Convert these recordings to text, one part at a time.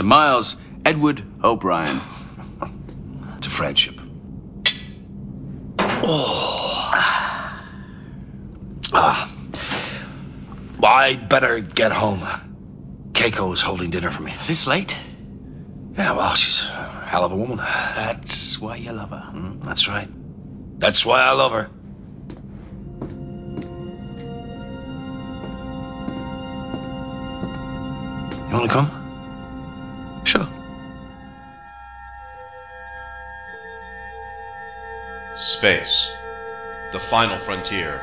To Miles Edward O'Brien. To friendship. Oh. Ah. Well, I better get home. Keiko is holding dinner for me. Is this late? Yeah, well, she's a hell of a woman. That's why you love her. Mm, That's right. That's why I love her. You want to come? Sure. Space. The final frontier.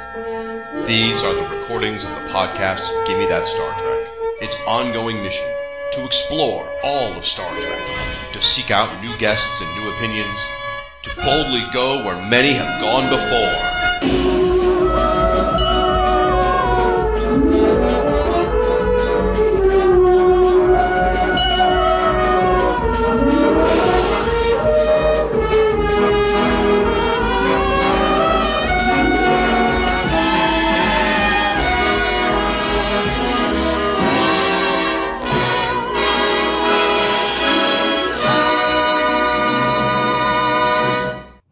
These are the recordings of the podcast Gimme That Star Trek. Its ongoing mission to explore all of Star Trek, to seek out new guests and new opinions, to boldly go where many have gone before.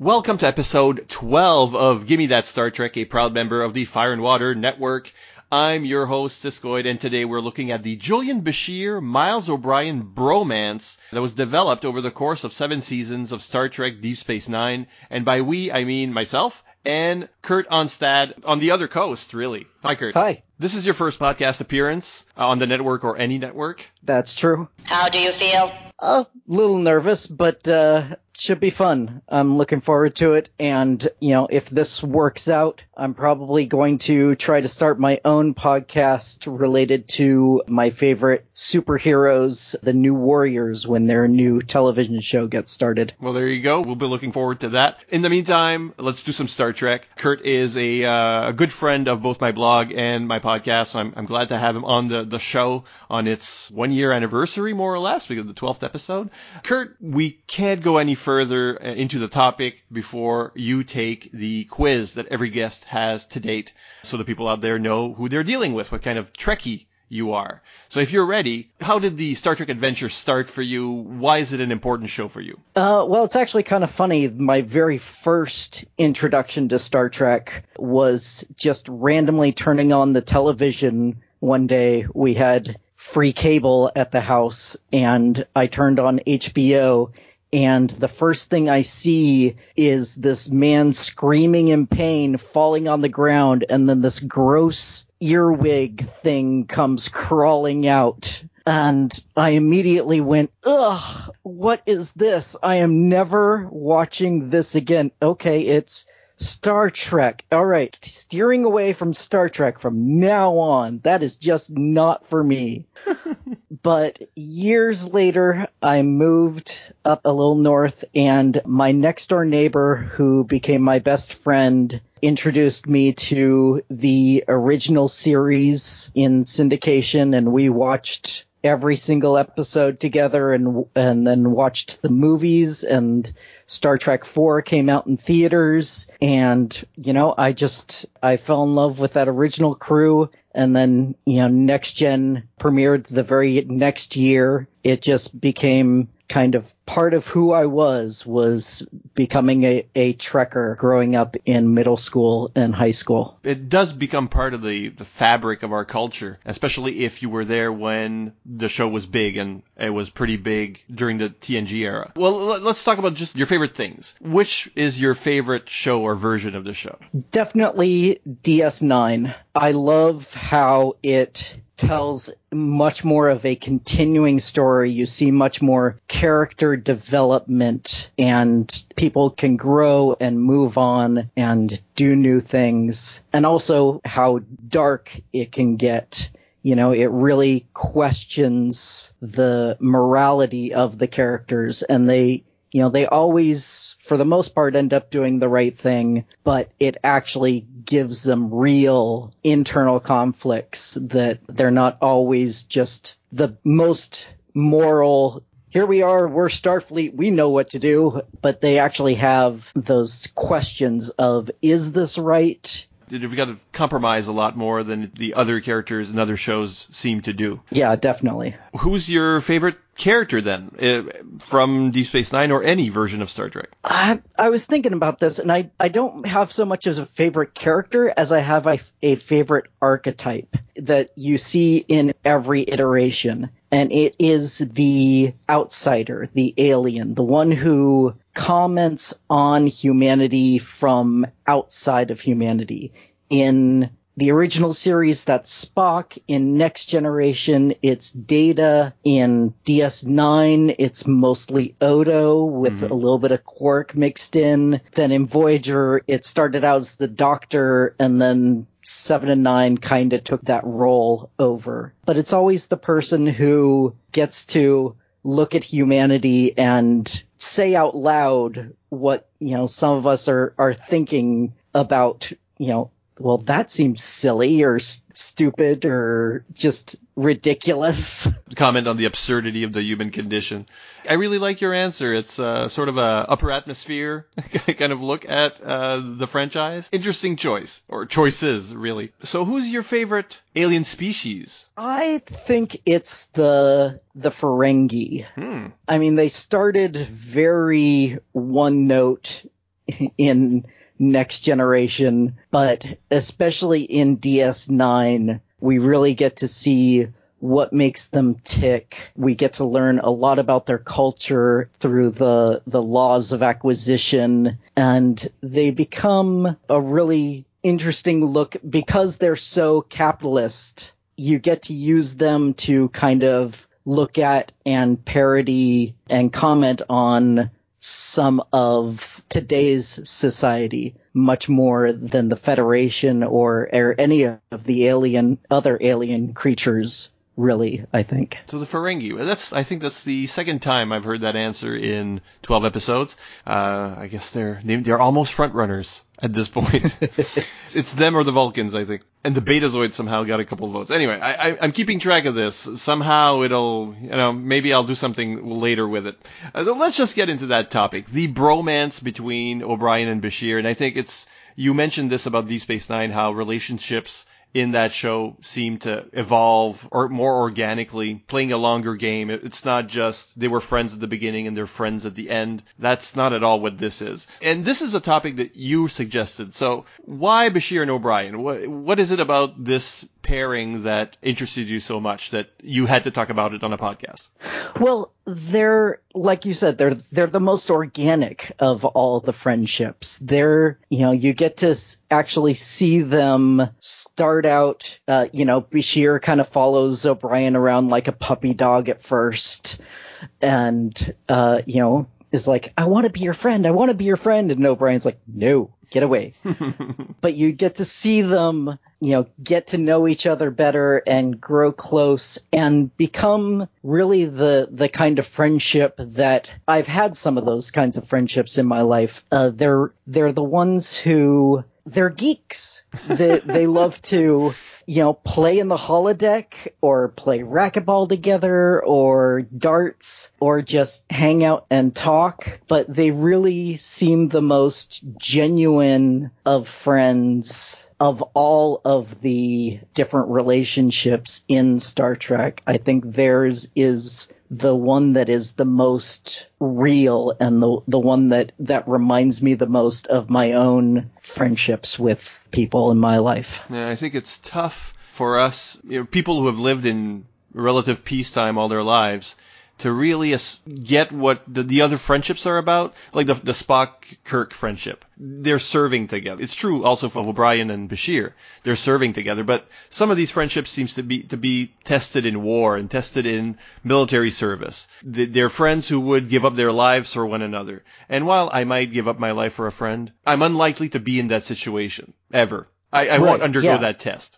Welcome to episode 12 of Gimme That Star Trek, a proud member of the Fire and Water Network. I'm your host, Siskoid, and today we're looking at the Julian Bashir Miles O'Brien bromance that was developed over the course of seven seasons of Star Trek Deep Space Nine. And by we, I mean myself and Kurt Onstad on the other coast, really. Hi, Kurt. Hi. This is your first podcast appearance uh, on the network or any network. That's true. How do you feel? A little nervous, but uh, should be fun. I'm looking forward to it. And, you know, if this works out, I'm probably going to try to start my own podcast related to my favorite superheroes, the New Warriors, when their new television show gets started. Well, there you go. We'll be looking forward to that. In the meantime, let's do some Star Trek. Kurt is a, uh, a good friend of both my blog and my podcast. I'm, I'm glad to have him on the, the show on its one year anniversary, more or less, because of the 12th episode. Kurt, we can't go any further uh, into the topic before you take the quiz that every guest has to date so the people out there know who they're dealing with, what kind of Trekkie you are. So if you're ready, how did the Star Trek adventure start for you? Why is it an important show for you? Uh, well, it's actually kind of funny. My very first introduction to Star Trek was just randomly turning on the television one day. We had free cable at the house and I turned on HBO and the first thing I see is this man screaming in pain, falling on the ground, and then this gross earwig thing comes crawling out. And I immediately went, ugh, what is this? I am never watching this again. Okay, it's Star Trek. All right, steering away from Star Trek from now on. That is just not for me. but years later, I moved up a little north, and my next door neighbor, who became my best friend, introduced me to the original series in syndication, and we watched every single episode together and and then watched the movies and Star Trek 4 came out in theaters and you know I just I fell in love with that original crew. And then you know next gen premiered the very next year. It just became kind of part of who I was was becoming a, a trekker growing up in middle school and high school. It does become part of the, the fabric of our culture, especially if you were there when the show was big and it was pretty big during the TNG era. Well, let's talk about just your favorite things. Which is your favorite show or version of the show? Definitely DS9. I love how it tells much more of a continuing story. You see much more character development and people can grow and move on and do new things. And also how dark it can get. You know, it really questions the morality of the characters and they you know, they always, for the most part, end up doing the right thing, but it actually gives them real internal conflicts that they're not always just the most moral. Here we are, we're Starfleet, we know what to do, but they actually have those questions of, is this right? We've got to compromise a lot more than the other characters and other shows seem to do. Yeah, definitely. Who's your favorite character then uh, from Deep Space Nine or any version of Star Trek? I, I was thinking about this, and I, I don't have so much as a favorite character as I have a, a favorite archetype that you see in every iteration. And it is the outsider, the alien, the one who comments on humanity from outside of humanity. In the original series, that's Spock. In Next Generation, it's Data. In DS9, it's mostly Odo with mm-hmm. a little bit of Quark mixed in. Then in Voyager, it started out as the Doctor and then Seven of Nine kind of took that role over. But it's always the person who gets to look at humanity and say out loud what, you know, some of us are, are thinking about, you know, well, that seems silly or s- stupid or just ridiculous. Comment on the absurdity of the human condition. I really like your answer. It's uh, sort of a upper atmosphere kind of look at uh, the franchise. Interesting choice or choices, really. So, who's your favorite alien species? I think it's the the Ferengi. Hmm. I mean, they started very one note in next generation, but especially in DS9, we really get to see what makes them tick. We get to learn a lot about their culture through the, the laws of acquisition and they become a really interesting look because they're so capitalist. You get to use them to kind of look at and parody and comment on some of today's society much more than the Federation or, or any of the alien, other alien creatures really, I think. So the Ferengi, that's, I think that's the second time I've heard that answer in 12 episodes. Uh, I guess they're, they're almost front runners at this point. it's them or the Vulcans, I think. And the Betazoid somehow got a couple of votes. Anyway, I, I, am keeping track of this. Somehow it'll, you know, maybe I'll do something later with it. Uh, so let's just get into that topic. The bromance between O'Brien and Bashir. And I think it's, you mentioned this about Deep Space Nine, how relationships in that show seem to evolve or more organically, playing a longer game. It's not just they were friends at the beginning and they're friends at the end. That's not at all what this is. And this is a topic that you suggested. So why Bashir and O'Brien? What, what is it about this pairing that interested you so much that you had to talk about it on a podcast? Well, they're like you said, they're they're the most organic of all the friendships. They're you know you get to actually see them start out. Uh, you know, Bashir kind of follows O'Brien around like a puppy dog at first, and uh, you know is like, I want to be your friend. I want to be your friend. And O'Brien's like, no, get away. but you get to see them, you know, get to know each other better and grow close and become really the, the kind of friendship that I've had some of those kinds of friendships in my life. Uh, they're, they're the ones who, they're geeks. they, they love to, you know, play in the holodeck or play racquetball together or darts or just hang out and talk. But they really seem the most genuine of friends of all of the different relationships in Star Trek. I think theirs is the one that is the most real and the the one that that reminds me the most of my own friendships with people in my life. Yeah, I think it's tough for us, you know, people who have lived in relative peacetime all their lives to really get what the, the, other friendships are about, like the, the Spock Kirk friendship. They're serving together. It's true also for O'Brien and Bashir. They're serving together, but some of these friendships seems to be to be tested in war and tested in military service. They're friends who would give up their lives for one another. And while I might give up my life for a friend, I'm unlikely to be in that situation ever. I, I right, won't undergo yeah. that test.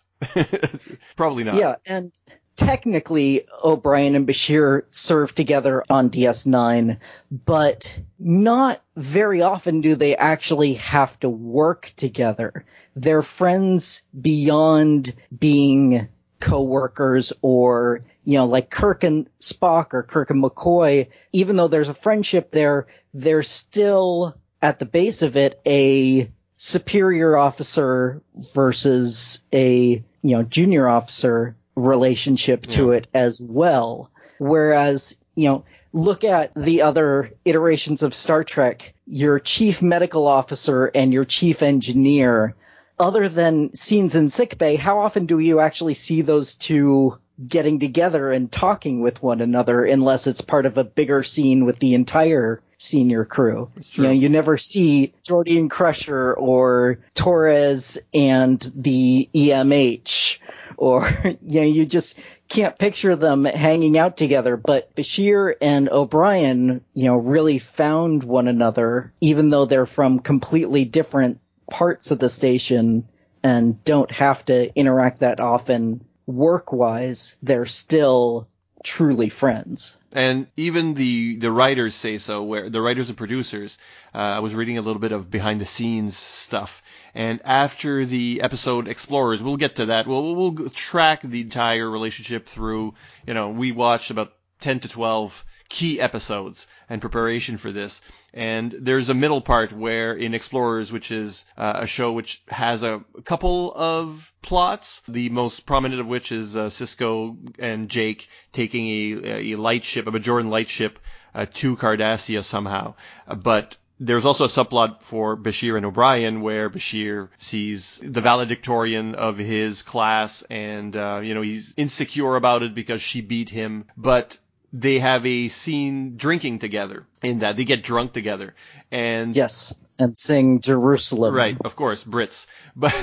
Probably not. Yeah, and technically O'Brien and Bashir serve together on DS9, but not very often do they actually have to work together. They're friends beyond being co-workers or, you know, like Kirk and Spock or Kirk and McCoy, even though there's a friendship there, they're still at the base of it a superior officer versus a, you know, junior officer relationship to yeah. it as well. Whereas, you know, look at the other iterations of Star Trek, your chief medical officer and your chief engineer, other than scenes in sickbay, how often do you actually see those two getting together and talking with one another unless it's part of a bigger scene with the entire senior crew. You know, you never see Geordi and Crusher or Torres and the EMH or, you know, you just can't picture them hanging out together, but Bashir and O'Brien, you know, really found one another, even though they're from completely different parts of the station and don't have to interact that often work wise, they're still truly friends. And even the the writers say so. Where the writers and producers, uh, I was reading a little bit of behind the scenes stuff, and after the episode Explorers, we'll get to that. We'll we'll track the entire relationship through. You know, we watched about ten to twelve key episodes and preparation for this. And there's a middle part where in Explorers, which is uh, a show which has a couple of plots, the most prominent of which is uh, Sisko and Jake taking a, a light ship, a Bajoran light ship, uh, to Cardassia somehow. but there's also a subplot for Bashir and O'Brien where Bashir sees the valedictorian of his class and, uh, you know, he's insecure about it because she beat him. But they have a scene drinking together in that they get drunk together. And yes and sing Jerusalem. Right, of course, Brits. But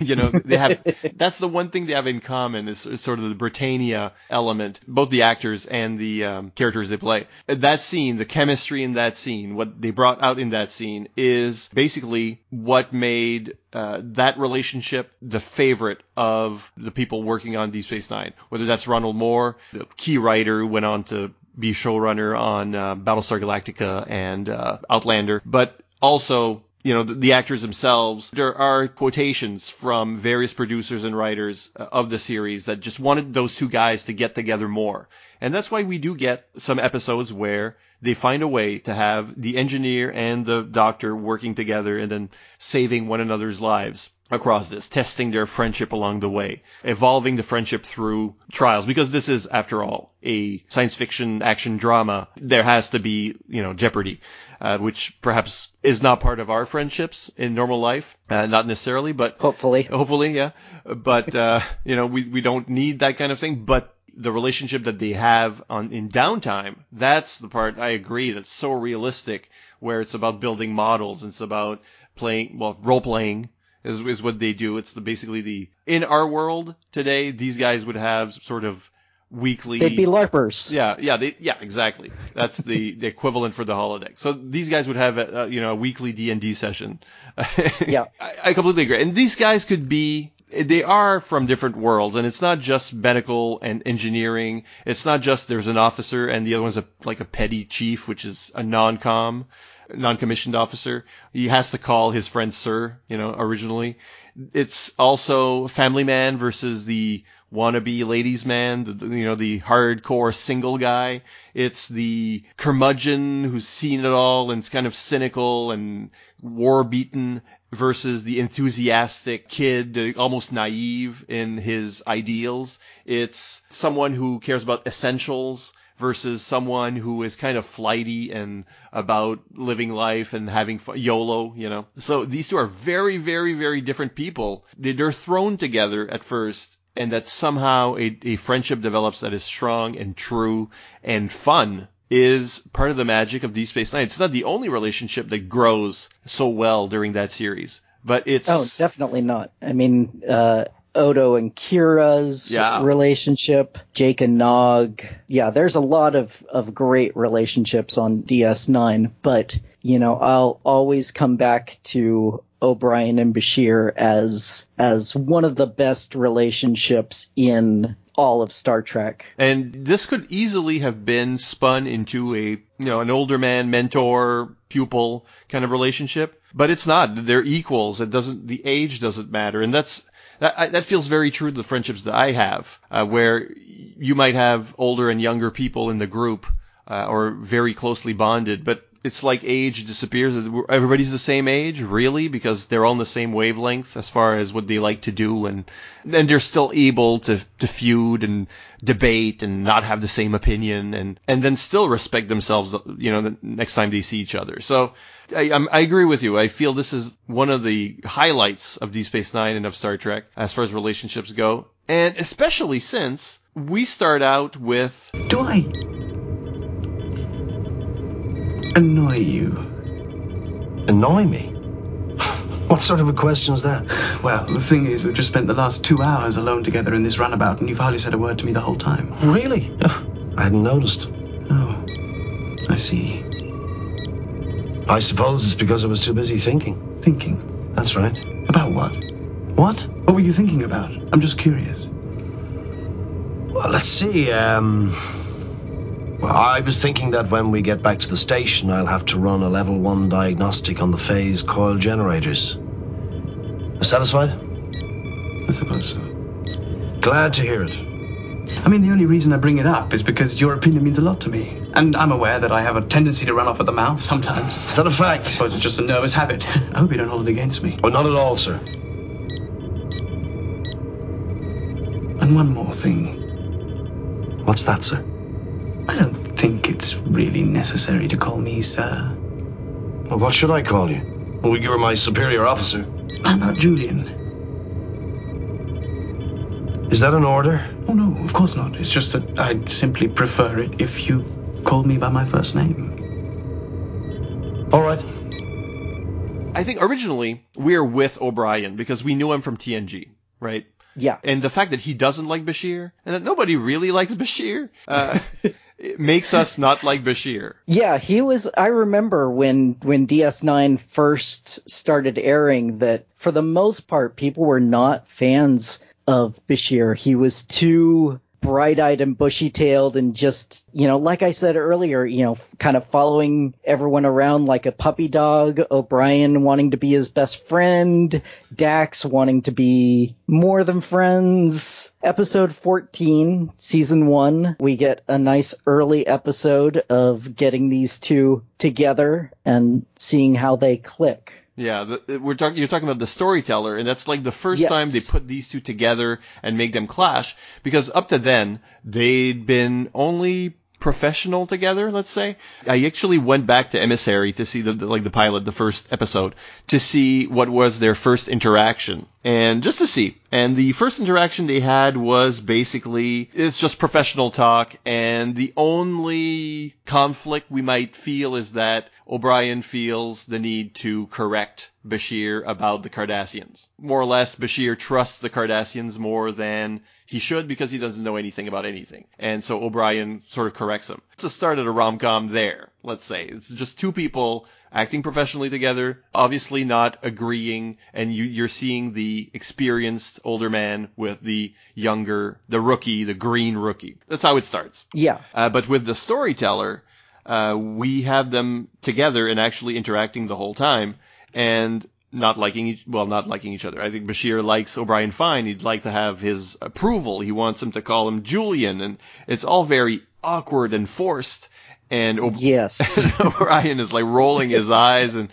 you know, they have that's the one thing they have in common is sort of the Britannia element, both the actors and the um, characters they play. That scene, the chemistry in that scene, what they brought out in that scene is basically what made uh, that relationship the favorite of the people working on Deep Space Nine. Whether that's Ronald Moore, the key writer who went on to be showrunner on uh, Battlestar Galactica and uh, Outlander, but also you know, the, the, actors themselves. There are quotations from various producers and writers uh, of the series that just wanted those two guys to get together more. And that's why we do get some episodes where they find a way to have the engineer and the doctor working together and then saving one another's lives across this, testing their friendship along the way, evolving the friendship through trials, because this is, after all, a science fiction action drama. There has to be, you know, jeopardy, uh, which perhaps is not part of our friendships in normal life, uh, not necessarily, but hopefully, hopefully, yeah. But, uh, you know, we, we don't need that kind of thing, but the relationship that they have on in downtime, that's the part I agree that's so realistic, where it's about building models, it's about playing, well, role playing, is is what they do. It's the basically the in our world today. These guys would have sort of weekly. They'd be larpers. Yeah, yeah, they, yeah, exactly. That's the, the equivalent for the holodeck. So these guys would have a, a you know a weekly D and D session. yeah, I, I completely agree. And these guys could be. They are from different worlds, and it's not just medical and engineering. It's not just there's an officer and the other one's a, like a petty chief, which is a non-com non-commissioned officer. He has to call his friend sir, you know, originally. It's also Family Man versus the wannabe ladies man, the, you know, the hardcore single guy. It's the curmudgeon who's seen it all and is kind of cynical and war beaten versus the enthusiastic kid, almost naive in his ideals. It's someone who cares about essentials versus someone who is kind of flighty and about living life and having fun, YOLO, you know. So these two are very, very, very different people. They're thrown together at first and that somehow a, a friendship develops that is strong and true and fun is part of the magic of Deep Space Nine. It's not the only relationship that grows so well during that series, but it's oh, definitely not. I mean, uh, Odo and Kira's yeah. relationship, Jake and Nog. Yeah, there's a lot of, of great relationships on DS9, but, you know, I'll always come back to O'Brien and Bashir as, as one of the best relationships in all of Star Trek. And this could easily have been spun into a, you know, an older man, mentor, pupil kind of relationship, but it's not. They're equals. It doesn't, the age doesn't matter. And that's, that, that feels very true to the friendships that I have, uh, where you might have older and younger people in the group, uh, or very closely bonded, but it's like age disappears. Everybody's the same age, really, because they're all on the same wavelength as far as what they like to do, and and they're still able to to feud and debate and not have the same opinion, and and then still respect themselves, you know, the next time they see each other. So I, I'm, I agree with you. I feel this is one of the highlights of Deep Space Nine and of Star Trek as far as relationships go, and especially since we start out with Do I annoy you? Annoy me? What sort of a question is that? Well, the thing is, we've just spent the last two hours alone together in this runabout, and you've hardly said a word to me the whole time. Really? I hadn't noticed. Oh, I see. I suppose it's because I was too busy thinking. Thinking. That's right. About what? What? What were you thinking about? I'm just curious. Well, let's see. Um, well, I was thinking that when we get back to the station, I'll have to run a level one diagnostic on the phase coil generators. Satisfied? I suppose so. Glad to hear it. I mean, the only reason I bring it up is because your opinion means a lot to me. And I'm aware that I have a tendency to run off at the mouth sometimes. Is that a fact? suppose it's just a nervous habit. I hope you don't hold it against me. Oh, not at all, sir. And one more thing. What's that, sir? I don't think it's really necessary to call me sir. Well, what should I call you? Well, you're my superior officer. How about Julian? Is that an order? Oh, no, of course not. It's just that I'd simply prefer it if you called me by my first name. All right. I think originally we're with O'Brien because we knew him from TNG, right? Yeah. And the fact that he doesn't like Bashir and that nobody really likes Bashir uh, it makes us not like Bashir. Yeah, he was. I remember when when DS9 first started airing that for the most part people were not fans of Bashir. He was too bright-eyed and bushy-tailed and just, you know, like I said earlier, you know, kind of following everyone around like a puppy dog, O'Brien wanting to be his best friend, Dax wanting to be more than friends. Episode 14, season 1, we get a nice early episode of getting these two together and seeing how they click. Yeah, the, uh, we're talking. You're talking about the storyteller, and that's like the first Yes. time they put these two together and make them clash. Because up to then, they'd been only professional together. Let's say. I actually went back to Emissary to see the, the like the pilot, the first episode, to see what was their first interaction, and just to see. And the first interaction they had was basically it's just professional talk, and the only conflict we might feel is that O'Brien feels the need to correct Bashir about the Cardassians. More or less, Bashir trusts the Cardassians more than he should because he doesn't know anything about anything. And so O'Brien sort of corrects him. It's a start of a rom-com there, let's say. It's just two people acting professionally together, obviously not agreeing, and you, you're seeing the experienced older man with the younger, the rookie, the green rookie. That's how it starts. Yeah. Uh, but with the storyteller, uh, we have them together and actually interacting the whole time and not liking each, well, not liking each other. I think Bashir likes O'Brien fine. He'd like to have his approval. He wants him to call him Julian and it's all very awkward and forced. And O- Yes. O'Brien is like rolling his eyes and,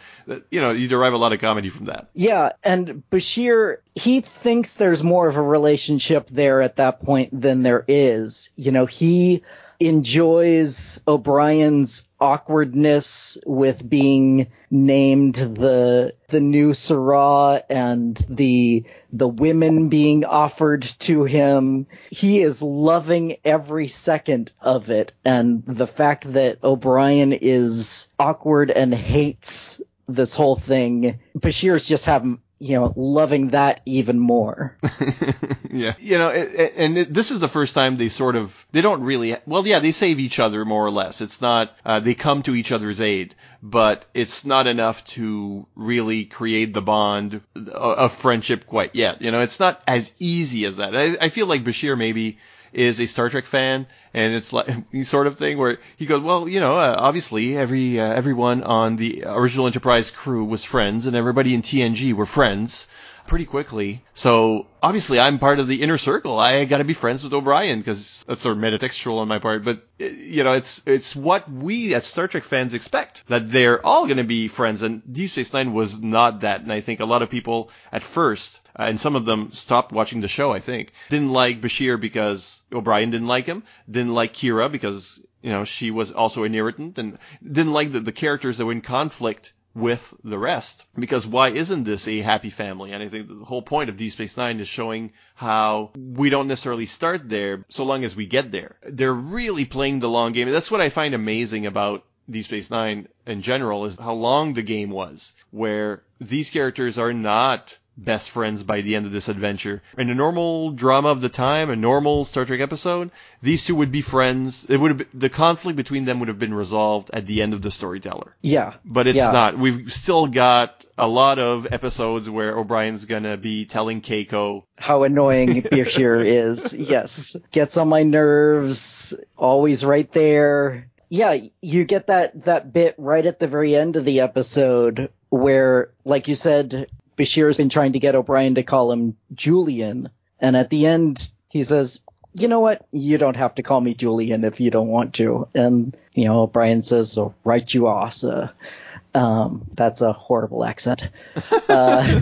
you know, you derive a lot of comedy from that. Yeah, and Bashir, he thinks there's more of a relationship there at that point than there is. You know, he enjoys O'Brien's awkwardness with being named the the new Sirah and the the women being offered to him. He is loving every second of it and the fact that O'Brien is awkward and hates this whole thing, Bashir's just having you know loving that even more. yeah. You know, it, it- and it, this is the first time they sort of, they don't really, well, yeah, they save each other more or less. It's not, uh, they come to each other's aid, but it's not enough to really create the bond of- of friendship quite yet. You know, it's not as easy as that. I, I feel like Bashir maybe is a Star Trek fan, and it's like sort of thing where he goes, well, you know, uh, obviously every uh, everyone on the original Enterprise crew was friends, and everybody in TNG were friends. Pretty quickly. So obviously I'm part of the inner circle. I got to be friends with O'Brien because that's sort of metatextual on my part. But you know, it's it's what we as Star Trek fans expect that they're all going to be friends. And Deep Space Nine was not that. And I think a lot of people at first, uh, and some of them stopped watching the show. I think didn't like Bashir because O'Brien didn't like him. Didn't like Kira because you know she was also an irritant and didn't like the, the characters that were in conflict with the rest. Because why isn't this a happy family? And I think the whole point of Deep Space Nine is showing how we don't necessarily start there so long as we get there. They're really playing the long game. That's what I find amazing about Deep Space Nine in general is how long the game was, where these characters are not best friends by the end of this adventure. In a normal drama of the time, a normal Star Trek episode, these two would be friends. It would have been, the conflict between them would have been resolved at the end of the storyteller. Yeah. But it's Yeah. not. We've still got a lot of episodes where O'Brien's gonna be telling Keiko, How annoying Bashir is. Yes. Gets on my nerves. Always right there. Yeah, you get that, that bit right at the very end of the episode where, like you said, Bashir's been trying to get O'Brien to call him Julian. And at the end, he says, you know what? You don't have to call me Julian if you don't want to. And, you know, O'Brien says, oh, right you are, sir. Um, that's a horrible accent. Uh,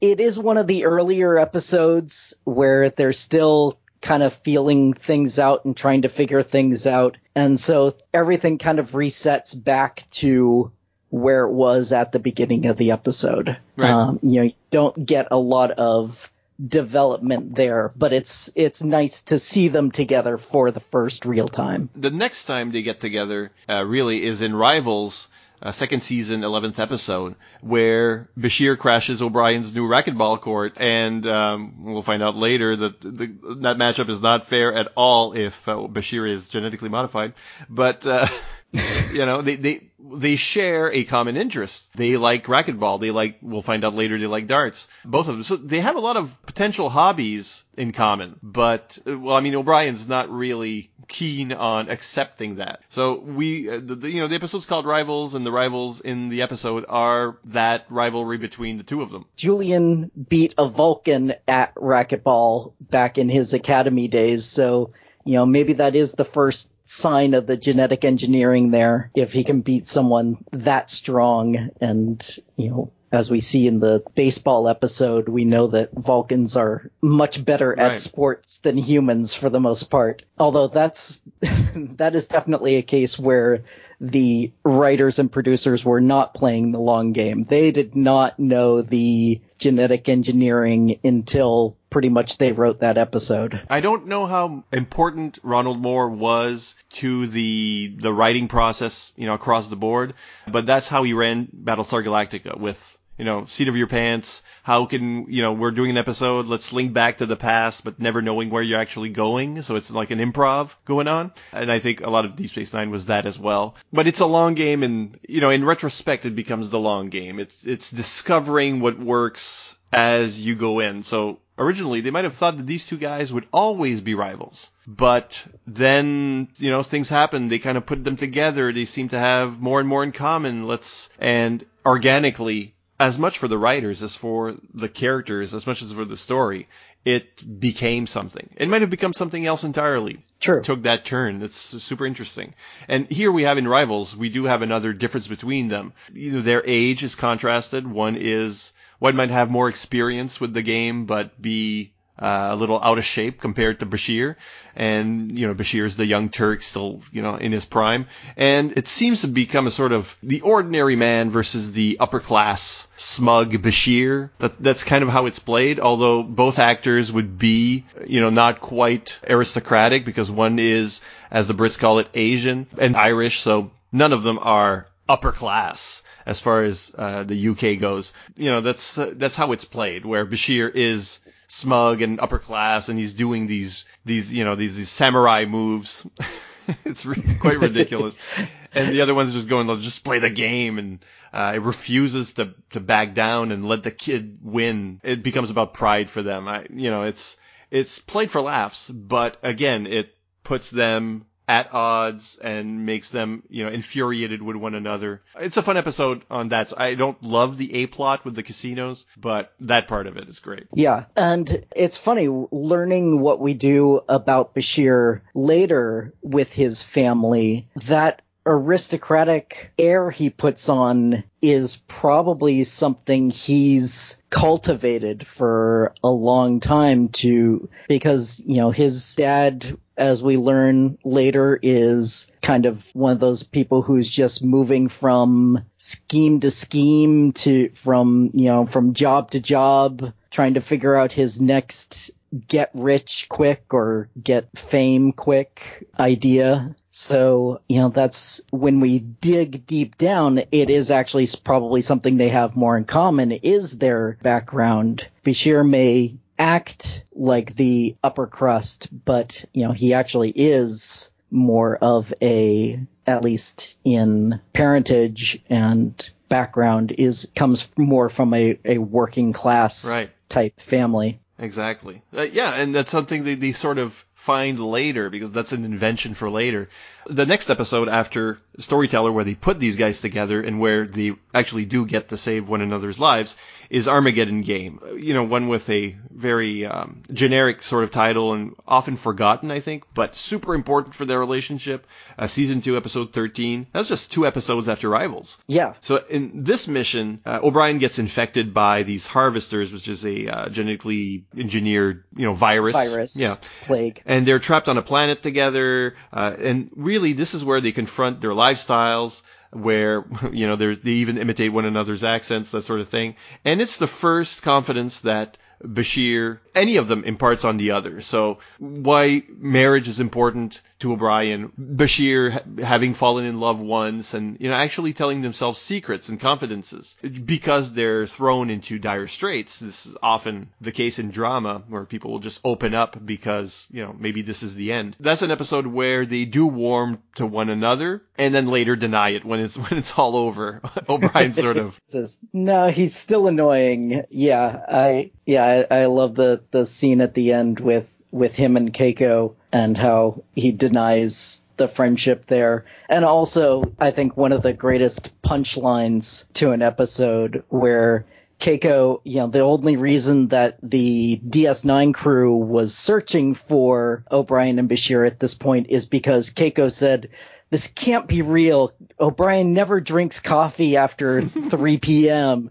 it is one of the earlier episodes where they're still kind of feeling things out and trying to figure things out. And so everything kind of resets back to where it was at the beginning of the episode. Right. Um, you know, you don't get a lot of development there, but it's it's nice to see them together for the first real time. the next time they get together uh, really is in Rivals, uh, second season, 11th episode, where Bashir crashes O'Brien's new racquetball court, and um, we'll find out later that the, that matchup is not fair at all if uh, Bashir is genetically modified. But uh, you know, they they they share a common interest. They like racquetball. They like. We'll find out later. They like darts. Both of them. So they have a lot of potential hobbies in common. But well, I mean, O'Brien's not really keen on accepting that. So we, uh, the, the, you know, the episode's called Rivals, and the rivals in the episode are that rivalry between the two of them. Julian beat a Vulcan at racquetball back in his academy days, so you know maybe that is the first sign of the genetic engineering there. If he can beat someone that strong, and you know. As we see in the baseball episode, we know that Vulcans are much better at sports than humans for the most part. Although that's that is definitely a case where the writers and producers were not playing the long game. They did not know the genetic engineering until pretty much they wrote that episode. I don't know how important Ronald Moore was to the the writing process, you know, across the board, but that's how he ran Battlestar Galactica with you know, seat of your pants. How can, you know, we're doing an episode, let's link back to the past, but never knowing where you're actually going. So it's like an improv going on. And I think a lot of Deep Space Nine was that as well. But it's a long game and, you know, in retrospect, it becomes the long game. It's, it's discovering what works as you go in. So originally they might have thought that these two guys would always be rivals. But then, you know, things happen. They kind of put them together. They seem to have more and more in common. Let's, and organically, as much for the writers as for the characters, as much as for the story, it became something. It might have become something else entirely. True. Took that turn. It's super interesting. And here we have in Rivals, we do have another difference between them. You know, their age is contrasted. One is, one might have more experience with the game, but be uh, a little out of shape compared to Bashir. And, you know, Bashir is the young Turk still, you know, in his prime. And it seems to become a sort of the ordinary man versus the upper class smug Bashir. That, that's kind of how it's played, although both actors would be, you know, not quite aristocratic because one is, as the Brits call it, Asian and Irish. So none of them are upper class as far as uh, the UK goes. You know, that's uh, that's how it's played, where Bashir is smug and upper class, and he's doing these these you know these these samurai moves. it's really quite ridiculous. and the other one's just going, "Let's just play the game," and uh, it refuses to to back down and let the kid win. It becomes about pride for them. I, you know, it's it's played for laughs, but again, it puts them at odds and makes them, you know, infuriated with one another. It's a fun episode on that. I don't love the A plot with the casinos, but that part of it is great. Yeah. And it's funny learning what we do about Bashir later with his family. That aristocratic air he puts on is probably something he's cultivated for a long time to because you know his dad as we learn later is kind of one of those people who's just moving from scheme to scheme to from you know from job to job trying to figure out his next get rich quick or get fame quick idea. So, you know, that's when we dig deep down, it is actually probably something they have more in common is their background. Bashir may act like the upper crust, but, you know, he actually is more of a, at least in parentage and background is comes more from a, a working class Right. type family. Exactly. Uh, yeah, and that's something they sort of find later because that's an invention for later. The next episode after Storyteller, where they put these guys together and where they actually do get to save one another's lives, is Armageddon Game. You know, one with a very um, generic sort of title and often forgotten, I think, but super important for their relationship. Uh, season 2, episode 13. That's just two episodes after Rivals. Yeah. So in this mission, uh, O'Brien gets infected by these harvesters, which is a uh, genetically engineered, you know, virus. Virus. Yeah. Plague. And they're trapped on a planet together. Uh, and really, this is where they confront their lifestyles, where, you know, they even imitate one another's accents, that sort of thing. And it's the first confidence that Bashir, any of them imparts on the other. So why marriage is important to O'Brien, Bashir having fallen in love once and, you know, actually telling themselves secrets and confidences because they're thrown into dire straits. This is often the case in drama where people will just open up because, you know, maybe this is the end. That's an episode where they do warm to one another and then later deny it when it's, when it's all over. O'Brien sort of says, "No, he's still annoying." Yeah, I yeah, I, I love the the scene at the end with with him and Keiko and how he denies the friendship there. And also, I think one of the greatest punchlines to an episode where Keiko, you know, the only reason that the DS9 crew was searching for O'Brien and Bashir at this point is because Keiko said, this can't be real. O'Brien never drinks coffee after 3 p.m.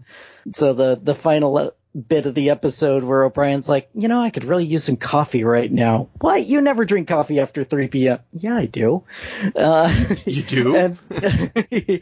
So the, the final bit of the episode where O'Brien's like, you know, I could really use some coffee right now. What? You never drink coffee after 3 p.m. Yeah, I do. Uh, You do? and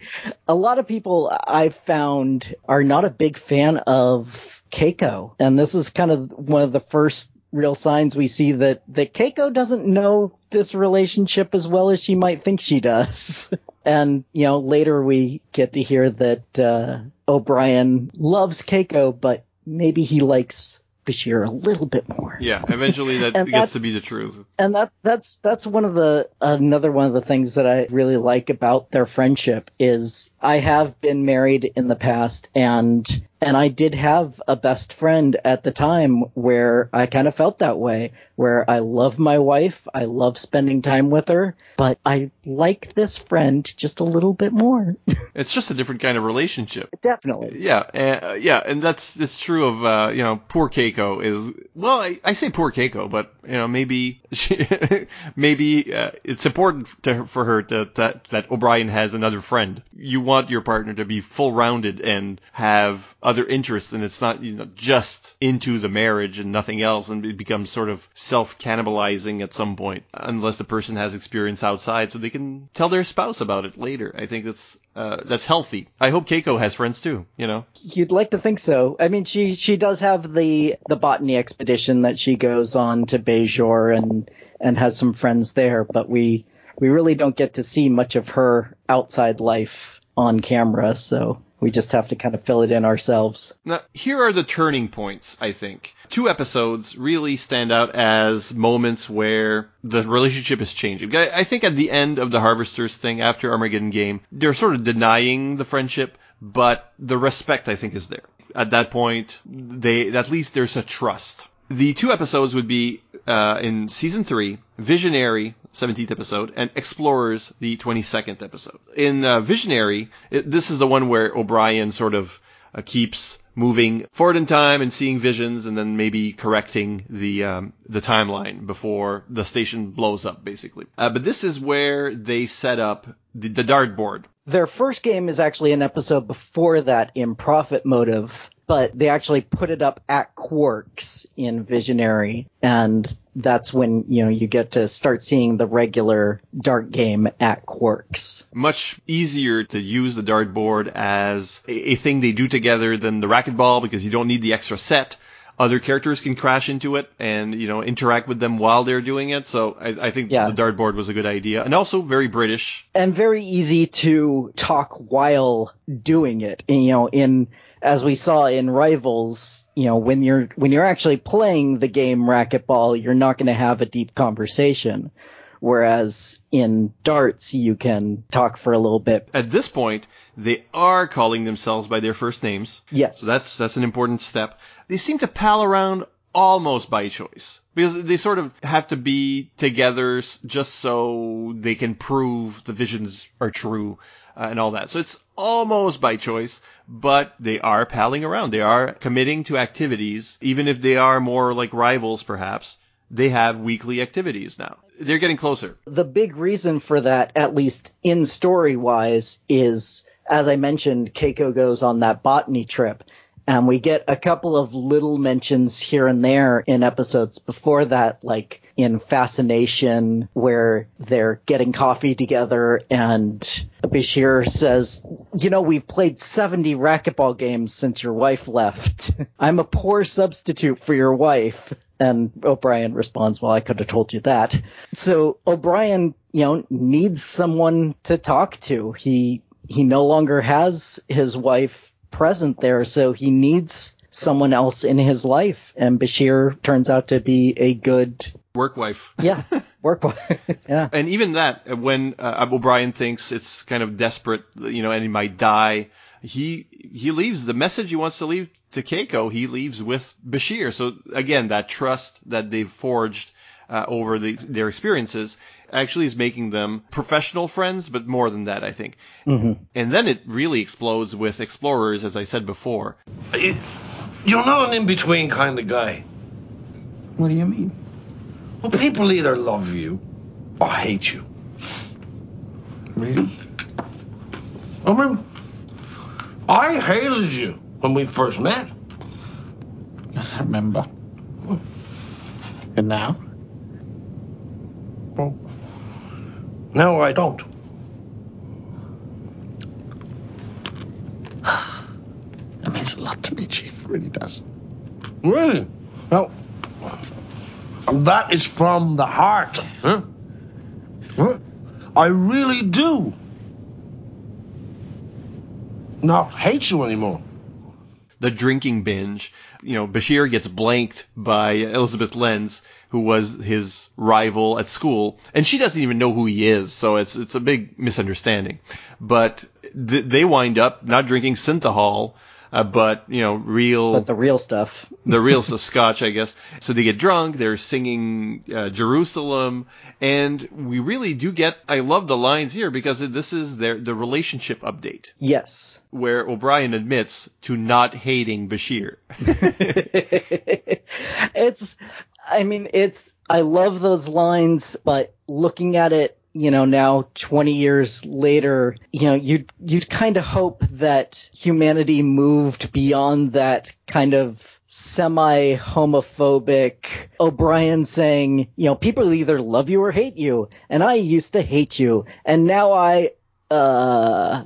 a lot of people I've found are not a big fan of Keiko. And this is kind of one of the first real signs we see that, that Keiko doesn't know this relationship as well as she might think she does. and, you know, later we get to hear that, uh, O'Brien loves Keiko, but maybe he likes Bashir a little bit more. Yeah, eventually that gets to be the truth. and that that's that's one of the another one of the things that I really like about their friendship is I have been married in the past and and I did have a best friend at the time where I kind of felt that way where I love my wife, I love spending time with her, but I like this friend just a little bit more. It's just a different kind of relationship. Definitely. Yeah, uh, yeah, and that's it's true of uh, you know poor Keiko is well I, I say poor Keiko, but you know maybe she, maybe uh, it's important to her, for her to, that that O'Brien has another friend. You want your partner to be full rounded and have other interests, and it's not you know just into the marriage and nothing else, and it becomes sort of self cannibalizing at some point, unless the person has experience outside, so they can tell their spouse about it later. I think that's uh, that's healthy. I hope Keiko has friends too. You know. You'd like to think so. I mean, she she does have the the botany expedition that she goes on to Bajor and and has some friends there, but we we really don't get to see much of her outside life on camera, so we just have to kind of fill it in ourselves. Now, here are the turning points, I think. Two episodes really stand out as moments where the relationship is changing. I think at the end of the Harvesters thing, after Armageddon game, they're sort of denying the friendship, but the respect, I think, is there. At that point, they, at least there's a trust. The two episodes would be uh, in season three, Visionary, 17th episode, and Explorers, the 22nd episode. In uh, Visionary, it, this is the one where O'Brien sort of uh, keeps moving forward in time and seeing visions, and then maybe correcting the um, the timeline before the station blows up, basically. Uh, but this is where they set up the, the dartboard. Their first game is actually an episode before that in Prophet Motive, but they actually put it up at Quarks in Visionary, and that's when you know you get to start seeing the regular dart game at Quarks. Much easier to use the dartboard as a, a thing they do together than the racquetball because you don't need the extra set other characters can crash into it and you know interact with them while they're doing it. So I, I think Yeah. the dartboard was a good idea, and also very British. and very easy to talk while doing it. And, you know, in as we saw in Rivals, you know, when you're when you're actually playing the game racquetball, you're not going to have a deep conversation. Whereas in darts, you can talk for a little bit. At this point, they are calling themselves by their first names. Yes. So that's that's an important step. They seem to pal around almost by choice because they sort of have to be together just so they can prove the visions are true uh, and all that. So it's almost by choice, but they are palling around. They are committing to activities, even if they are more like rivals, perhaps. They have weekly activities now. They're getting closer. the big reason for that, at least in story wise, is as I mentioned, Keiko goes on that botany trip. And we get a couple of little mentions here and there in episodes before that, like in Fascination, where they're getting coffee together and Bashir says, you know, we've played 70 racquetball games since your wife left. I'm a poor substitute for your wife. And O'Brien responds, well, I could have told you that. So O'Brien, you know, needs someone to talk to. He, he no longer has his wife present there, so he needs someone else in his life. And Bashir turns out to be a good, Work wife. yeah, work wife. yeah. And even that, when uh, O'Brien thinks it's kind of desperate, you know, and he might die, he he leaves the message he wants to leave to Keiko. He leaves with Bashir. So again, that trust that they've forged uh, over the, their experiences actually is making them professional friends, but more than that, I think. And then it really explodes with explorers, as I said before. You- You're not an in between kind of guy. What do you mean? Well, people either love you or hate you. Really? I mean, I hated you when we first met. I remember. And now? Well, no, I don't. That means a lot to me, Chief. It really does. Really? No. And that is from the heart. Huh? Huh? I really do not hate you anymore. the drinking binge. You know, Bashir gets blanked by Elizabeth Lense, who was his rival at school, and she doesn't even know who he is, so it's it's a big misunderstanding. But th- they wind up not drinking synthahol, uh, but you know, real But the real stuff. the real s- scotch, I guess. So they get drunk, they're singing uh, Jerusalem, and we really do get. I love the lines here because this is their the relationship update Yes. where O'Brien admits to not hating Bashir. it's I mean it's I love those lines, but looking at it, you know, now 20 years later, you know, you'd you'd kind of hope that humanity moved beyond that kind of semi homophobic O'Brien saying, you know, people either love you or hate you, and I used to hate you, and now I uh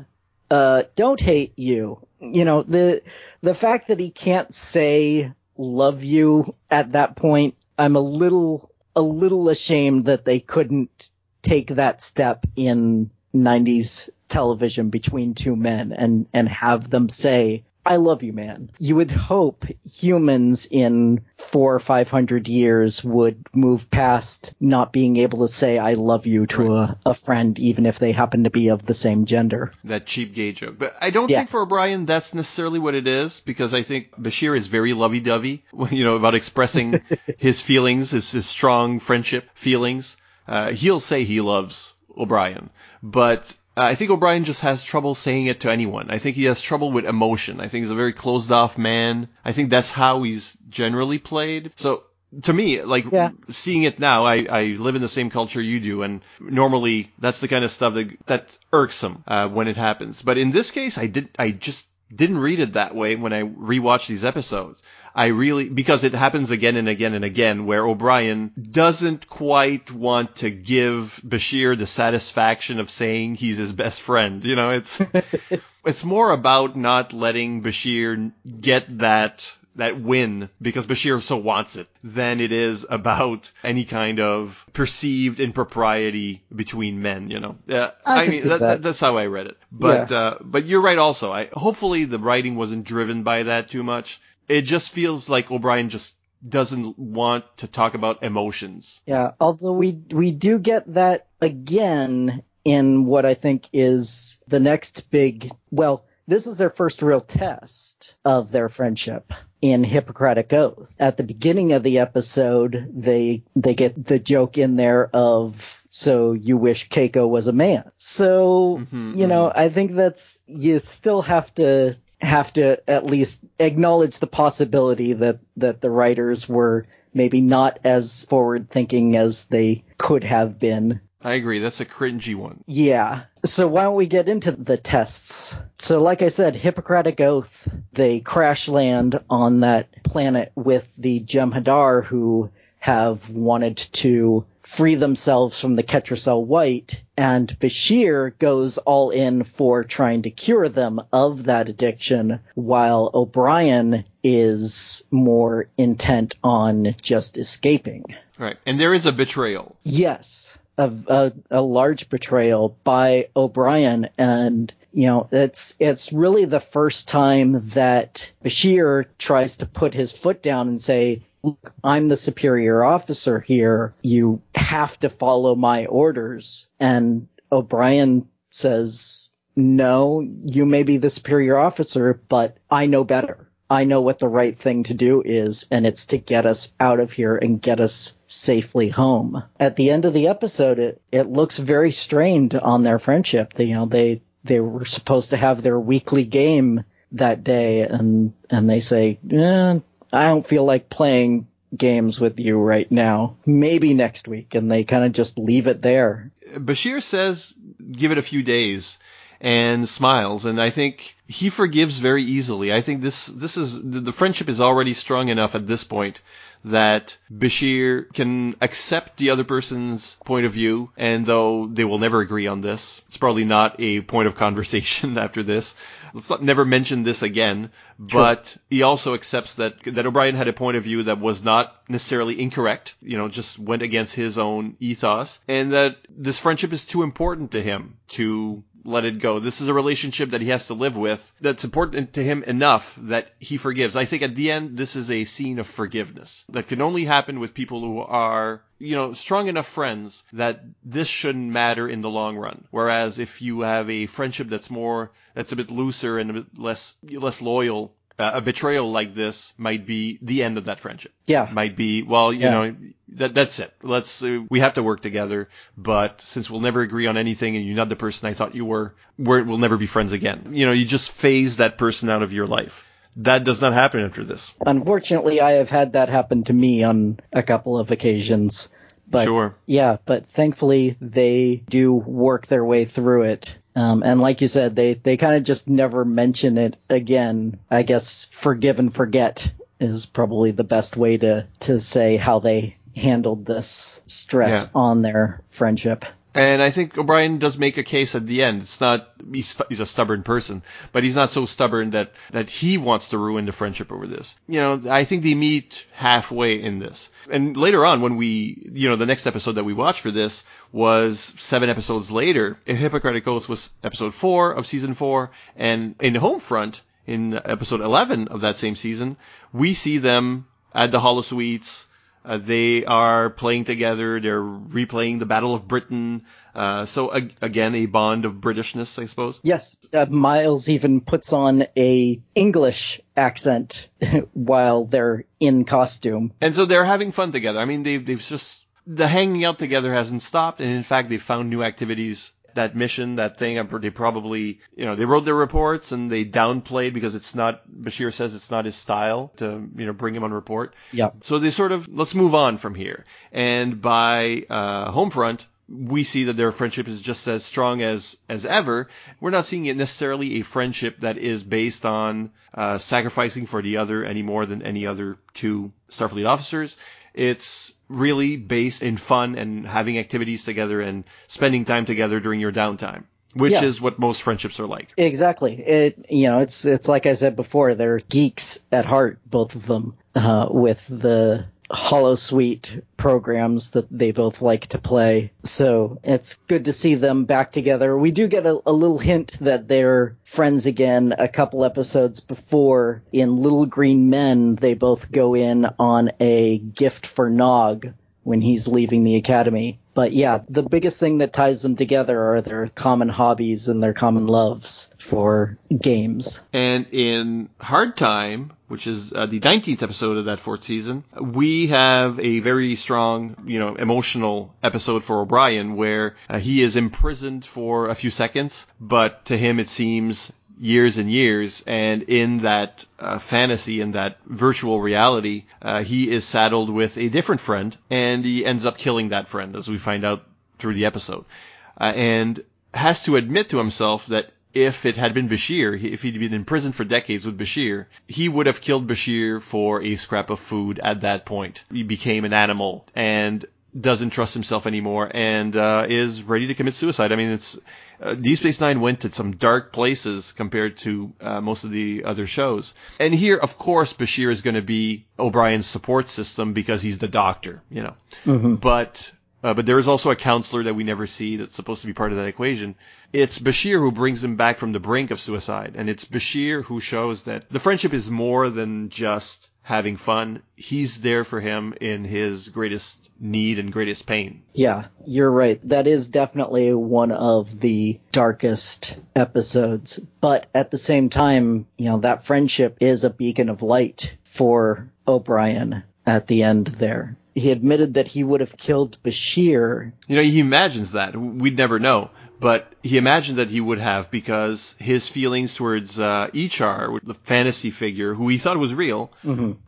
uh don't hate you. You know, the the fact that he can't say love you at that point, I'm a little a little ashamed that they couldn't take that step in 90s television between two men and and have them say I love you, man. You would hope humans in four or five hundred years would move past not being able to say I love you to right. a, a, friend, even if they happen to be of the same gender. That cheap gay joke. But I don't yeah. think for O'Brien that's necessarily what it is, because I think Bashir is very lovey dovey, you know, about expressing his feelings, his, his strong friendship feelings. Uh, he'll say he loves O'Brien, but uh, I think O'Brien just has trouble saying it to anyone. I think he has trouble with emotion. I think he's a very closed off man. I think that's how he's generally played. So to me, like yeah. seeing it now, I, I live in the same culture you do, and normally that's the kind of stuff that that's irksome uh, when it happens. But in this case, I did I just didn't read it that way when I rewatched these episodes. I really, because it happens again and again and again where O'Brien doesn't quite want to give Bashir the satisfaction of saying he's his best friend. You know, it's, it's more about not letting Bashir get that that win because Bashir so wants it than it is about any kind of perceived impropriety between men. You know, uh, I, I mean that, that. that's how I read it. But yeah. uh, but you're right. Also, I hopefully the writing wasn't driven by that too much it just feels like O'Brien just doesn't want to talk about emotions. Yeah, although we we do get that again in what I think is the next big well, this is their first real test of their friendship in Hippocratic Oath. At the beginning of the episode, they they get the joke in there of so you wish Keiko was a man. So, mm-hmm, you know, mm-hmm. I think that's you still have to have to at least acknowledge the possibility that that the writers were maybe not as forward thinking as they could have been. I agree. That's a cringy one. Yeah. So why don't we get into the tests? So like I said, Hippocratic Oath, they crash land on that planet with the Jem'Hadar who have wanted to free themselves from the Ketracel White, and Bashir goes all in for trying to cure them of that addiction, while O'Brien is more intent on just escaping. Right, and there is a betrayal. Yes, a, a, a large betrayal by O'Brien, and you know, it's it's really the first time that Bashir tries to put his foot down and say, look, I'm the superior officer here. You have to follow my orders. And O'Brien says, no, you may be the superior officer, but I know better. I know what the right thing to do is, and it's to get us out of here and get us safely home. At the end of the episode, it, it looks very strained on their friendship. They, you know, they, they were supposed to have their weekly game that day and, and they say, eh, I don't feel like playing games with you right now. Maybe next week. And they kind of just leave it there. Bashir says, give it a few days and smiles. And I think he forgives very easily. I think this, this is, the friendship is already strong enough at this point that Bashir can accept the other person's point of view, and though they will never agree on this, it's probably not a point of conversation after this. Let's not never mention this again. But he also accepts that that O'Brien had a point of view that was not necessarily incorrect, you know, just went against his own ethos, and that this friendship is too important to him to let it go. This is a relationship that he has to live with that's important to him enough that he forgives. I think at the end, this is a scene of forgiveness that can only happen with people who are you know, strong enough friends that this shouldn't matter in the long run. Whereas if you have a friendship that's more, that's a bit looser and a bit less, less loyal, uh, a betrayal like this might be the end of that friendship. Yeah. Might be, well, you yeah. know, that, that's it. Let's, uh, we have to work together, but since we'll never agree on anything and you're not the person I thought you were, we're, we'll never be friends again. You know, you just phase that person out of your life. That does not happen after this. Unfortunately, I have had that happen to me on a couple of occasions. But sure. yeah, but thankfully they do work their way through it. Um, and like you said, they, they kind of just never mention it again. I guess forgive and forget is probably the best way to, to say how they handled this stress yeah. on their friendship. And I think O'Brien does make a case at the end. It's not he's, he's a stubborn person, but he's not so stubborn that that he wants to ruin the friendship over this. You know, I think they meet halfway in this. And later on, when we, you know, the next episode that we watched for this was seven episodes later. A Hippocratic Oath was episode four of season four, and in Homefront, in episode 11 of that same season, we see them at the Holosuites. Uh, they are playing together. They're replaying the Battle of Britain. Uh, so ag- again, a bond of Britishness, I suppose. Yes, uh, Miles even puts on a English accent while they're in costume. And so they're having fun together. I mean, they've they've just the hanging out together hasn't stopped, and in fact, they've found new activities. That mission, that thing, I'm- they probably, you know, they wrote their reports and they downplayed because it's not. Bashir says it's not his style to, you know, bring him on report. Yeah. So they sort of let's move on from here. And by uh, Homefront, we see that their friendship is just as strong as as ever. We're not seeing it necessarily a friendship that is based on uh, sacrificing for the other any more than any other two Starfleet officers. It's really based in fun and having activities together and spending time together during your downtime, which Yeah. is what most friendships are like. Exactly. It you know it's it's like I said before. They're geeks at heart, both of them, uh, with the Holosuite programs that they both like to play. So it's good to see them back together. We do get a, a little hint that they're friends again a couple episodes before in Little Green Men. They both go in on a gift for Nog when he's leaving the academy. But yeah, the biggest thing that ties them together are their common hobbies and their common loves for games. And in Hard Time, which is uh, the 19th episode of that fourth season, we have a very strong, you know, emotional episode for O'Brien where uh, he is imprisoned for a few seconds, but to him it seems years and years. And in that uh, fantasy, in that virtual reality, uh, he is saddled with a different friend and he ends up killing that friend, as we find out through the episode. Uh, and has to admit to himself that if it had been Bashir, if he'd been in prison for decades with Bashir, he would have killed Bashir for a scrap of food at that point. He became an animal and doesn't trust himself anymore and uh, is ready to commit suicide. I mean, it's uh, Deep Space Nine went to some dark places compared to uh, most of the other shows. And here, of course, Bashir is going to be O'Brien's support system because he's the doctor, you know. But uh, but there is also a counselor that we never see that's supposed to be part of that equation. It's Bashir who brings him back from the brink of suicide, and it's Bashir who shows that the friendship is more than just having fun. He's there for him in his greatest need and greatest pain. Yeah, you're right. That is definitely one of the darkest episodes. But at the same time, you know, that friendship is a beacon of light for O'Brien at the end there. He admitted that he would have killed Bashir. You know, he imagines that. We'd never know. But he imagined that he would have because his feelings towards uh, Ee'Char, the fantasy figure who he thought was real,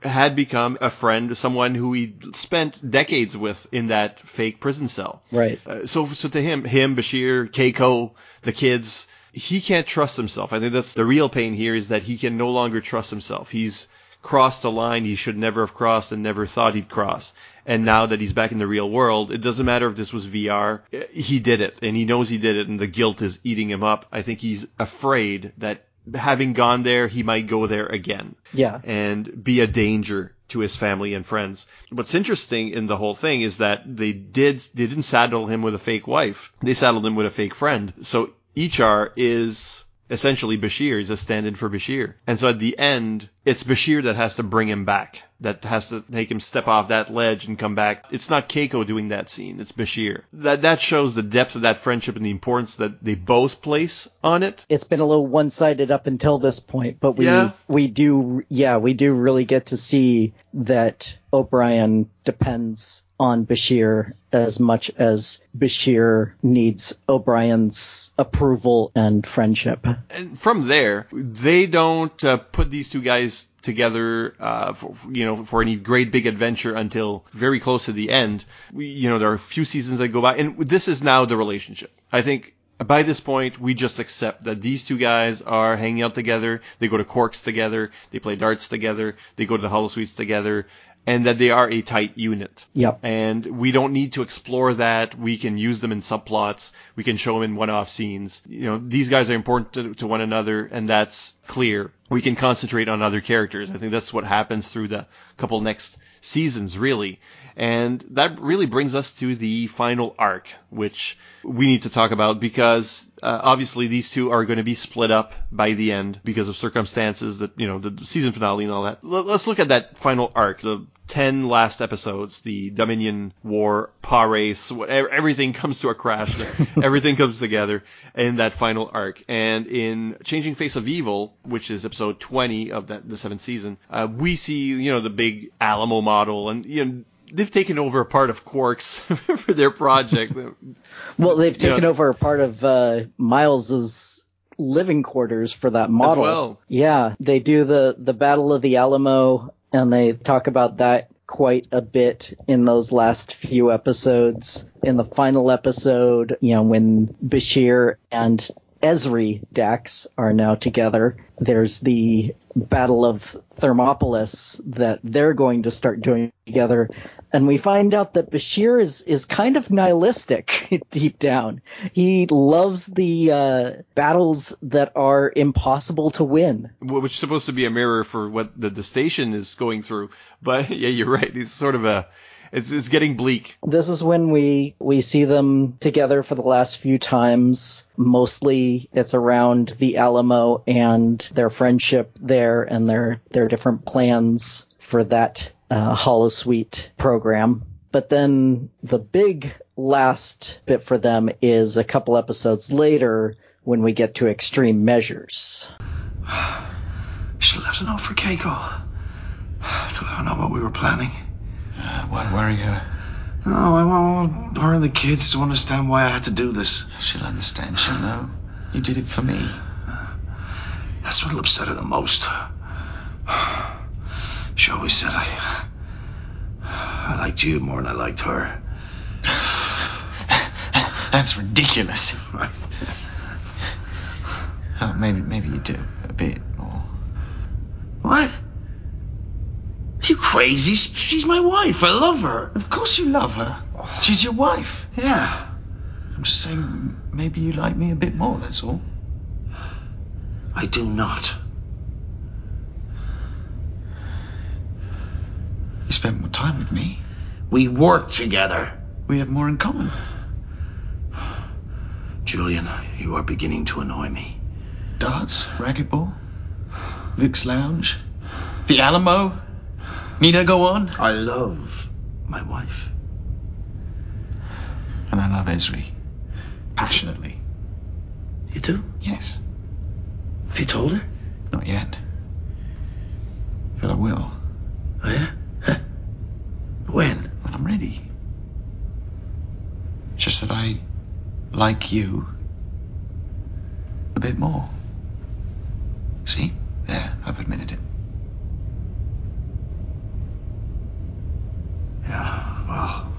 had become a friend, someone who he spent decades with in that fake prison cell. Right. Uh, so, so to him, him, Bashir, Keiko, the kids, he can't trust himself. I think that's the real pain here is that he can no longer trust himself. He's crossed a line he should never have crossed and never thought he'd cross. And now that he's back in the real world, it doesn't matter if this was VR. He did it and he knows he did it and the guilt is eating him up. I think he's afraid that having gone there, he might go there again Yeah. and be a danger to his family and friends. What's interesting in the whole thing is that they did they didn't saddle him with a fake wife. They saddled him with a fake friend. So Ee'Char is essentially Bashir. He's a stand-in for Bashir. And so at the end, it's Bashir that has to bring him back. That has to make him step off that ledge and come back. It's not Keiko doing that scene. It's Bashir. That that shows the depth of that friendship and the importance that they both place on it. It's been a little one-sided up until this point, but we Yeah. we do yeah, we do really get to see that O'Brien depends on Bashir as much as Bashir needs O'Brien's approval and friendship. and from there, they don't uh, put these two guys together, uh, for, you know, for any great big adventure until very close to the end. We, you know, there are a few seasons that go by, and this is now the relationship. I think by this point, we just accept that these two guys are hanging out together. They go to Quark's together. They play darts together. They go to the Holosuites together. And that they are a tight unit. Yep. And we don't need to explore that. We can use them in subplots. We can show them in one-off scenes. You know, these guys are important to, to one another, and that's clear we can concentrate on other characters. I think that's what happens through the couple next seasons, really. And that really brings us to the final arc, which we need to talk about because uh, obviously these two are going to be split up by the end because of circumstances that, you know, the season finale and all that. Let's look at that final arc, the 10 last episodes, the Dominion War, Pah-wraiths, whatever, everything comes to a crash. everything comes together in that final arc. And in Changing Face of Evil, which is episode 20 of that, the seventh season, uh, we see, you know, the big Alamo model and, you know, they've taken over a part of Quark's for their project. well, they've taken you know, over a part of uh, Miles's living quarters for that model. well. Yeah, they do the the Battle of the Alamo, and they talk about that quite a bit in those last few episodes. In the final episode, you know, when Bashir and Ezri Dax are now together. There's the Battle of Thermopolis that they're going to start doing together. And we find out that Bashir is, is kind of nihilistic deep down. He loves the uh, battles that are impossible to win. Which is supposed to be a mirror for what the, the station is going through. But yeah, you're right. He's sort of a it's it's getting bleak. This is when we we see them together for the last few times. Mostly it's around the Alamo and their friendship there and their their different plans for that uh, holosuite program. But then the big last bit for them is a couple episodes later when we get to extreme measures. Should have left a note for Keiko. I don't know what we were planning. Uh, why worry her? No, I want her and the kids to understand why I had to do this. She'll understand. She'll know. You did it for me. That's what'll upset her the most. She always said I. I liked you more than I liked her. That's ridiculous. Right. Oh, maybe, maybe you do a bit more. What? Are you crazy? She's my wife. I love her. Of course you love her. She's your wife. Yeah. I'm just saying, maybe you like me a bit more. That's all. I do not. You spent more time with me. We work together. We have more in common. Julian, you are beginning to annoy me. Darts, racquetball, Vic's Lounge, the Alamo. Need I go on? I love my wife. And I love Ezri. Passionately. You do? Yes. Have you told her? Not yet. But I will. Oh, yeah? Huh. When? When I'm ready. Just that I like you a bit more. See? There, I've admitted it. Yeah, well.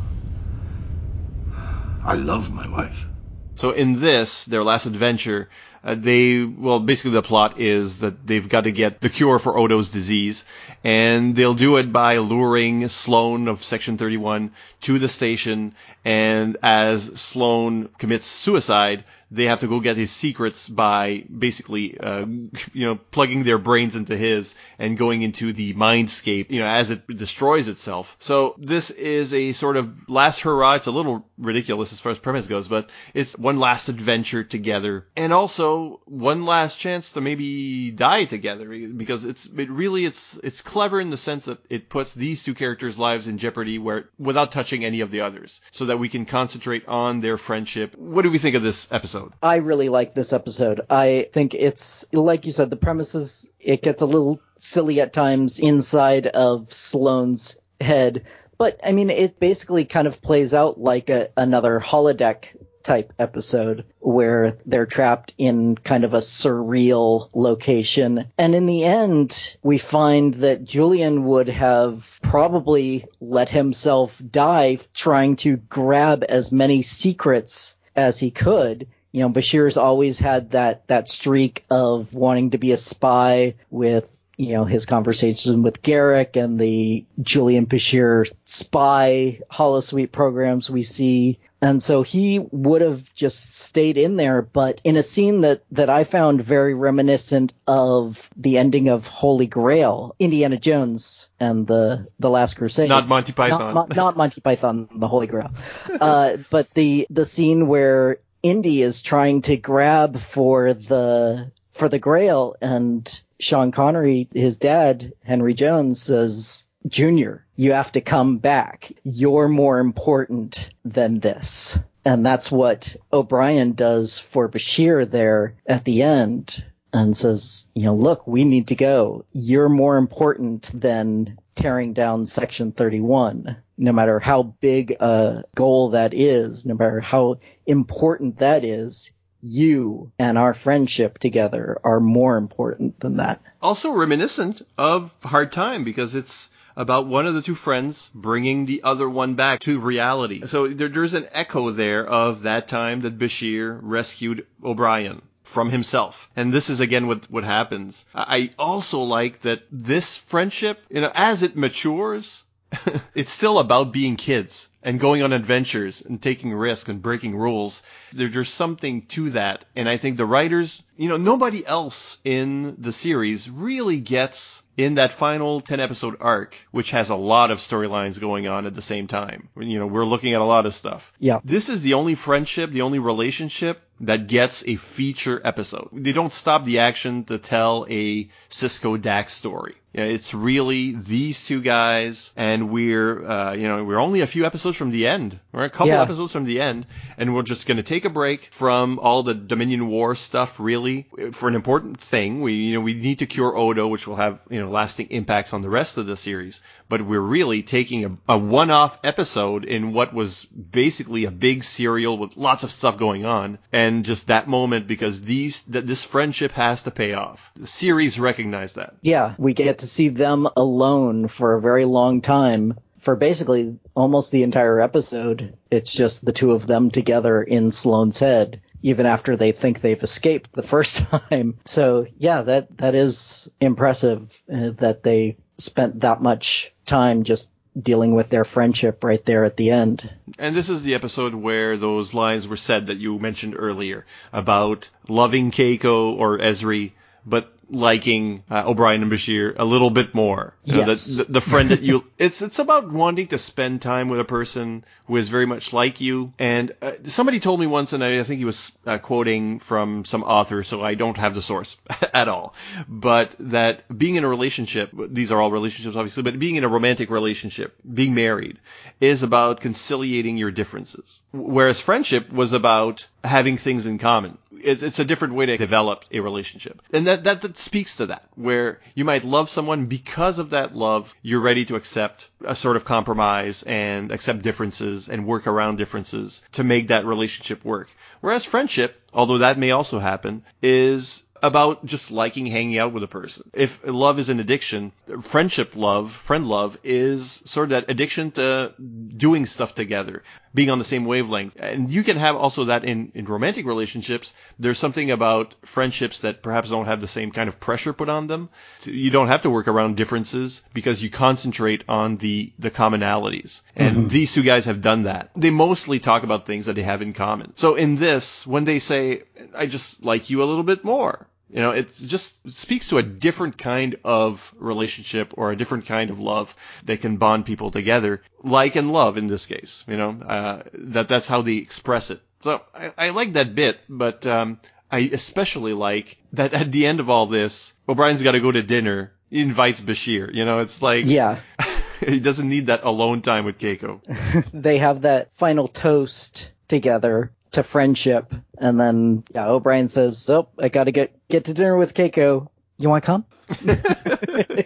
I love my wife. So in this, their last adventure, uh, they well basically the plot is that they've got to get the cure for Odo's disease, and they'll do it by luring Sloan of Section 31 to the station, and as Sloan commits suicide, they have to go get his secrets by basically, uh, you know, plugging their brains into his and going into the mindscape, you know, as it destroys itself. So this is a sort of last hurrah. It's a little ridiculous as far as premise goes, but it's one last adventure together and also one last chance to maybe die together because it's, it really, it's, it's clever in the sense that it puts these two characters' lives in jeopardy where, without touching any of the others so that we can concentrate on their friendship. What do we think of this episode? I really like this episode. I think it's, like you said, the premises, it gets a little silly at times inside of Sloan's head. But, I mean, it basically kind of plays out like a, another holodeck type episode where they're trapped in kind of a surreal location. And in the end, we find that Julian would have probably let himself die trying to grab as many secrets as he could You know, Bashir's always had that, that streak of wanting to be a spy with you know, his conversation with Garak and the Julian Bashir spy holosuite programs we see. And so he would have just stayed in there, but in a scene that, that I found very reminiscent of the ending of Holy Grail, Indiana Jones and the, the Last Crusade. Not Monty Python. Not, not Monty Python, the Holy Grail. uh, but the, the scene where Indy is trying to grab for the, for the Grail and Sean Connery, his dad, Henry Jones, says, Junior, you have to come back. You're more important than this. And that's what O'Brien does for Bashir there at the end and says, you know, look, we need to go. You're more important than tearing down Section 31. No matter how big a goal that is, no matter how important that is, you and our friendship together are more important than that. Also reminiscent of Hard Time because it's about one of the two friends bringing the other one back to reality. So there, there's an echo there of that time that Bashir rescued O'Brien from himself. And this is again what, what happens. I also like that this friendship, you know, as it matures, it's still about being kids and going on adventures and taking risks and breaking rules. There, there's something to that. And I think the writers, you know, nobody else in the series really gets in that final 10 episode arc, which has a lot of storylines going on at the same time. You know, we're looking at a lot of stuff. Yeah. This is the only friendship, the only relationship that gets a feature episode. They don't stop the action to tell a Sisko Dax story. Yeah, it's really these two guys, and we're, uh, you know, we're only a few episodes from the end. We're a couple Yeah. episodes from the end, and we're just going to take a break from all the Dominion War stuff, really, Uh, for an important thing. We, you know, we need to cure Odo, which will have, you know, lasting impacts on the rest of the series. But we're really taking a, a one-off episode in what was basically a big serial with lots of stuff going on, and just that moment because these, that this friendship has to pay off. The series recognized that. Yeah, we get to see them alone for a very long time. For basically almost the entire episode, it's just the two of them together in Sloan's head, even after they think they've escaped the first time. So yeah, that, that is impressive uh, that they spent that much time just dealing with their friendship right there at the end. And this is the episode where those lines were said that you mentioned earlier about loving Keiko or Ezri, but liking uh, O'Brien and Bashir a little bit more. You know, Yes. the, the, friend that you, it's, it's about wanting to spend time with a person who is very much like you. And uh, somebody told me once, and I, I think he was uh, quoting from some author, so I don't have the source at all, but that being in a relationship, these are all relationships obviously, but being in a romantic relationship, being married, is about conciliating your differences. Whereas friendship was about having things in common. It's, it's a different way to develop a relationship. And that, that, that speaks to that, where you might love someone because of that love, you're ready to accept a sort of compromise and accept differences and work around differences to make that relationship work. Whereas friendship, although that may also happen, is about just liking hanging out with a person. If love is an addiction, friendship love, friend love is sort of that addiction to doing stuff together, being on the same wavelength. And you can have also that in, in romantic relationships. There's something about friendships that perhaps don't have the same kind of pressure put on them. You don't have to work around differences because you concentrate on the, the commonalities. And mm-hmm. these two guys have done that. They mostly talk about things that they have in common. So in this, when they say, I just like you a little bit more, you know, it just speaks to a different kind of relationship or a different kind of love that can bond people together, like and love in this case. You know, uh, that that's how they express it. So I, I like that bit, but um, I especially like that at the end of all this, O'Brien's got to go to dinner. He invites Bashir. You know, it's like Yeah. he doesn't need that alone time with Keiko. they have that final toast together to friendship, and then yeah, O'Brien says, "Oh, I got to get get to dinner with Keiko. You want to come?"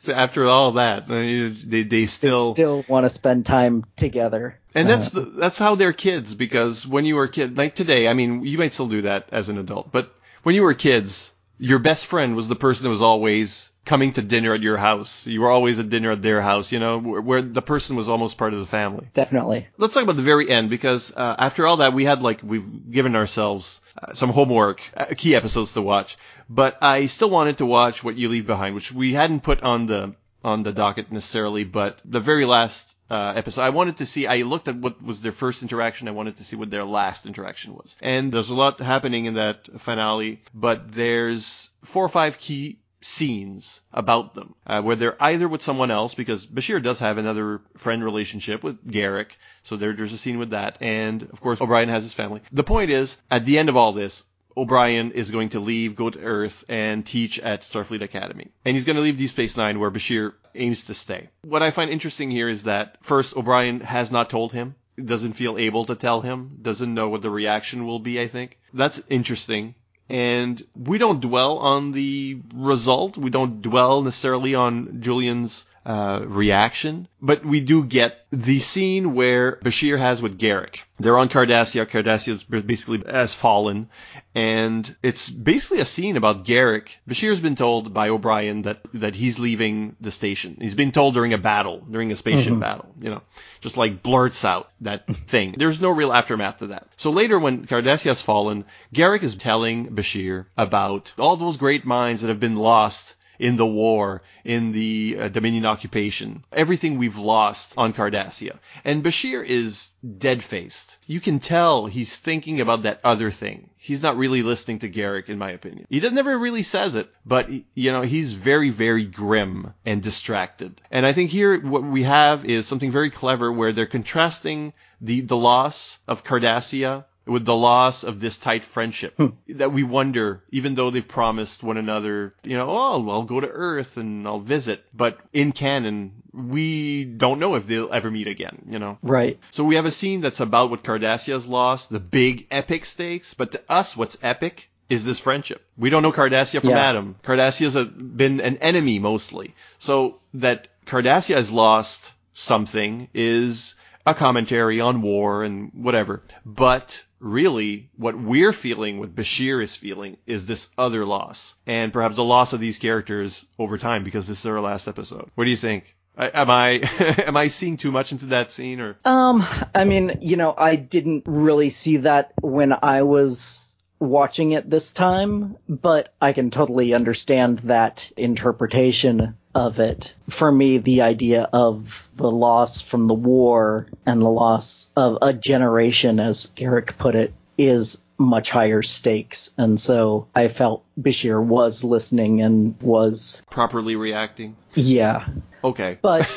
So after all that, uh, they they still Still want to spend time together. And that's the, that's how they're kids because when you were a kid, like today, I mean, you might still do that as an adult, but when you were kids, your best friend was the person that was always coming to dinner at your house. You were always at dinner at their house, you know, where, where the person was almost part of the family. Definitely. Let's talk about the very end because uh, after all that, we had like we've given ourselves uh, some homework, uh, key episodes to watch. But I still wanted to watch What You Leave Behind, which we hadn't put on the on the docket necessarily, but the very last uh, episode. I wanted to see. I looked at what was their first interaction. I wanted to see what their last interaction was. And there's a lot happening in that finale, but there's four or five key scenes about them, uh, where they're either with someone else, because Bashir does have another friend relationship with Garak, so there, there's a scene with that, and of course O'Brien has his family. The point is, at the end of all this, O'Brien is going to leave, go to Earth, and teach at Starfleet Academy. And he's going to leave Deep Space Nine, where Bashir aims to stay. What I find interesting here is that first, O'Brien has not told him, doesn't feel able to tell him, doesn't know what the reaction will be, I think. That's interesting. And we don't dwell on the result. We don't dwell necessarily on Julian's uh, reaction, but we do get the scene where Bashir has with Garak. They're on Cardassia. Cardassia basically has fallen, and it's basically a scene about Garak. Bashir's been told by O'Brien that that he's leaving the station. He's been told during a battle, during a spaceship Mhm. battle, you know, just like blurts out that thing. There's no real aftermath to that. So later, when Cardassia has fallen, Garak is telling Bashir about all those great minds that have been lost in the war, in the uh, Dominion occupation, everything we've lost on Cardassia. And Bashir is dead faced. You can tell he's thinking about that other thing. He's not really listening to Garak, in my opinion. He never really says it, but you know, he's very, very grim and distracted. And I think here what we have is something very clever where they're contrasting the, the loss of Cardassia with the loss of this tight friendship hmm. that we wonder, even though they've promised one another, you know, oh, I'll go to Earth and I'll visit. But in canon, we don't know if they'll ever meet again, you know? Right. So we have a scene that's about what Cardassia's lost, the big epic stakes, but to us, what's epic is this friendship. We don't know Cardassia from Yeah. Adam. Cardassia's a, been an enemy mostly. So that Cardassia has lost something is a commentary on war and whatever. But really, what we're feeling, what Bashir is feeling, is this other loss. And perhaps the loss of these characters over time because this is our last episode. What do you think? I, am I am I seeing too much into that scene or Um, I mean, you know, I didn't really see that when I was watching it this time, but I can totally understand that interpretation of it. For me, the idea of the loss from the war and the loss of a generation, as Garak put it, is much higher stakes. And so I felt Bashir was listening and was, properly reacting? yeah. Okay. But,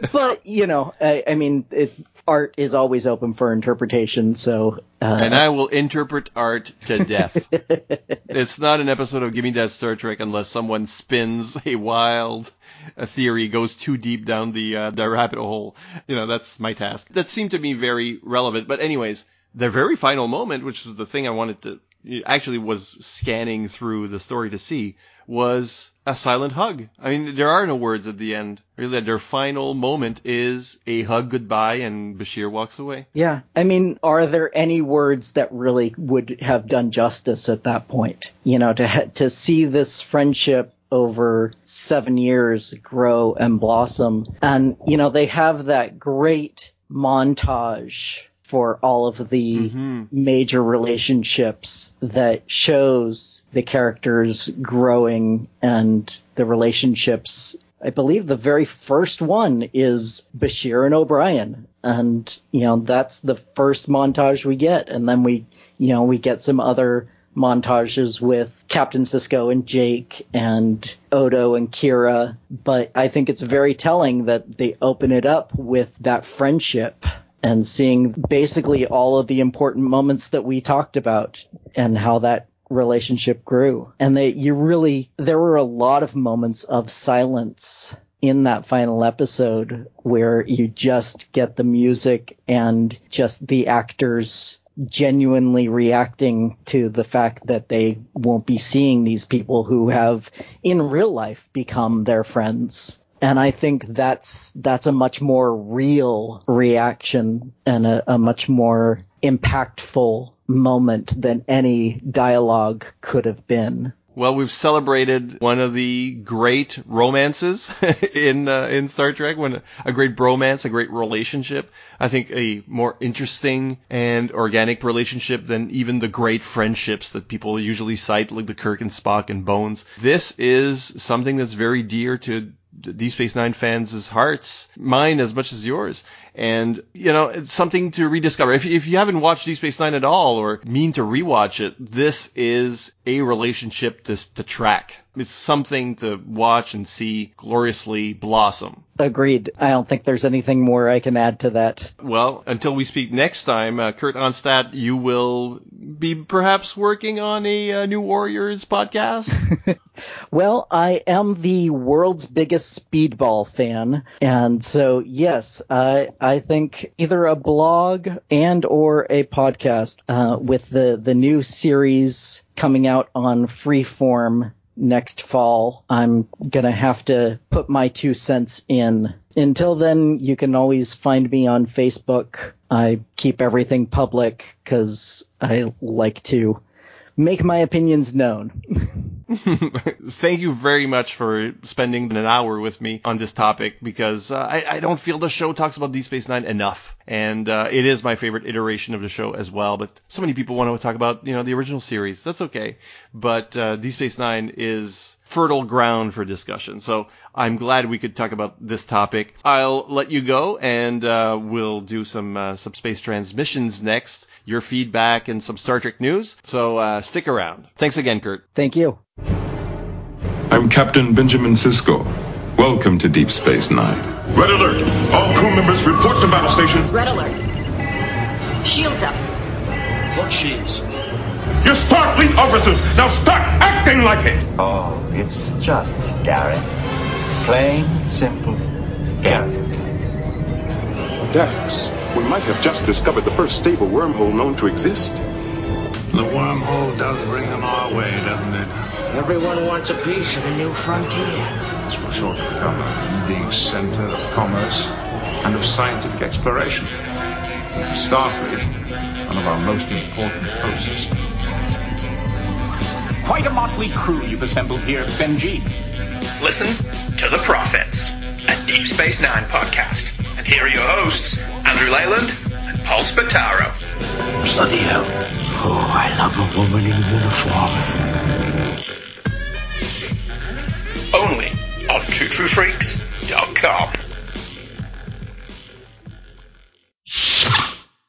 but, you know, I, I mean, it, art is always open for interpretation, so, uh, and I will interpret art to death. it's not an episode of Give Me That Star Trek unless someone spins a wild a theory, goes too deep down the uh, the rabbit hole. You know, that's my task. That seemed to me very relevant. But anyways, the very final moment, which was the thing I wanted to actually was scanning through the story to see, was a silent hug. I mean, there are no words at the end. Really, their final moment is a hug goodbye, and Bashir walks away. Yeah. I mean, are there any words that really would have done justice at that point? You know, to ha- to see this friendship over 7 years grow and blossom and you know, they have that great montage for all of the mm-hmm. major relationships that shows the characters growing and the relationships I believe the very first one is Bashir and O'Brien. And, you know, that's the first montage we get. And then we, you know, we get some other montages with Captain Sisko and Jake and Odo and Kira. But I think it's very telling that they open it up with that friendship and seeing basically all of the important moments that we talked about and how that relationship grew. And they, you really, there were a lot of moments of silence in that final episode where you just get the music and just the actors genuinely reacting to the fact that they won't be seeing these people who have in real life become their friends. And I think that's, that's a much more real reaction and a, a much more impactful moment than any dialogue could have been. Well, we've celebrated one of the great romances in uh, in Star Trek, when a great bromance, a great relationship. I think a more interesting and organic relationship than even the great friendships that people usually cite, like the Kirk and Spock and Bones. This is something that's very dear to Deep Space Nine fans' hearts, mine as much as yours. And, you know, it's something to rediscover. If, if you haven't watched Deep Space Nine at all or mean to rewatch it, this is a relationship to, to track. It's something to watch and see gloriously blossom. Agreed. I don't think there's anything more I can add to that. Well, until we speak next time, uh, Kurt Onstadt, you will be perhaps working on a uh, New Warriors podcast? well, I am the world's biggest speedball fan, and so yes, I I think either a blog and or a podcast uh, with the the new series coming out on Freeform next fall. I'm gonna have to put my two cents in. Until then, you can always find me on Facebook. I keep everything public because I like to make my opinions known. Thank you very much for spending an hour with me on this topic because uh, I, I, don't feel the show talks about Deep Space Nine enough, and uh, it is my favorite iteration of the show as well. But so many people want to talk about you know the original series. That's okay, but uh, Deep Space Nine is fertile ground for discussion. So I'm glad we could talk about this topic. I'll let you go, and uh, we'll do some uh, subspace transmissions next. Your feedback and some Star Trek news. So uh, stick around. Thanks again, Kurt. Thank you. I'm Captain Benjamin Sisko. Welcome to Deep Space Nine. Red alert! All crew members report to battle stations. Red alert. Shields up. What shields? You're Starfleet officers! Now start acting like it! Oh, it's just Garak. Plain, simple Garak. Dax, we might have just discovered the first stable wormhole known to exist. The wormhole does bring them our way, doesn't it? Everyone wants a piece of the new frontier. This will shortly become a leading center of commerce and of scientific exploration. Starfleet, one of our most important posts. Quite a motley crew you've assembled here, Benji. Listen to the Prophets, a Deep Space Nine podcast. And here are your hosts, Andrew Leyland and Paul Spataro. Bloody hell. Oh, I love a woman in uniform. Only on TrueTrueFreaks.com.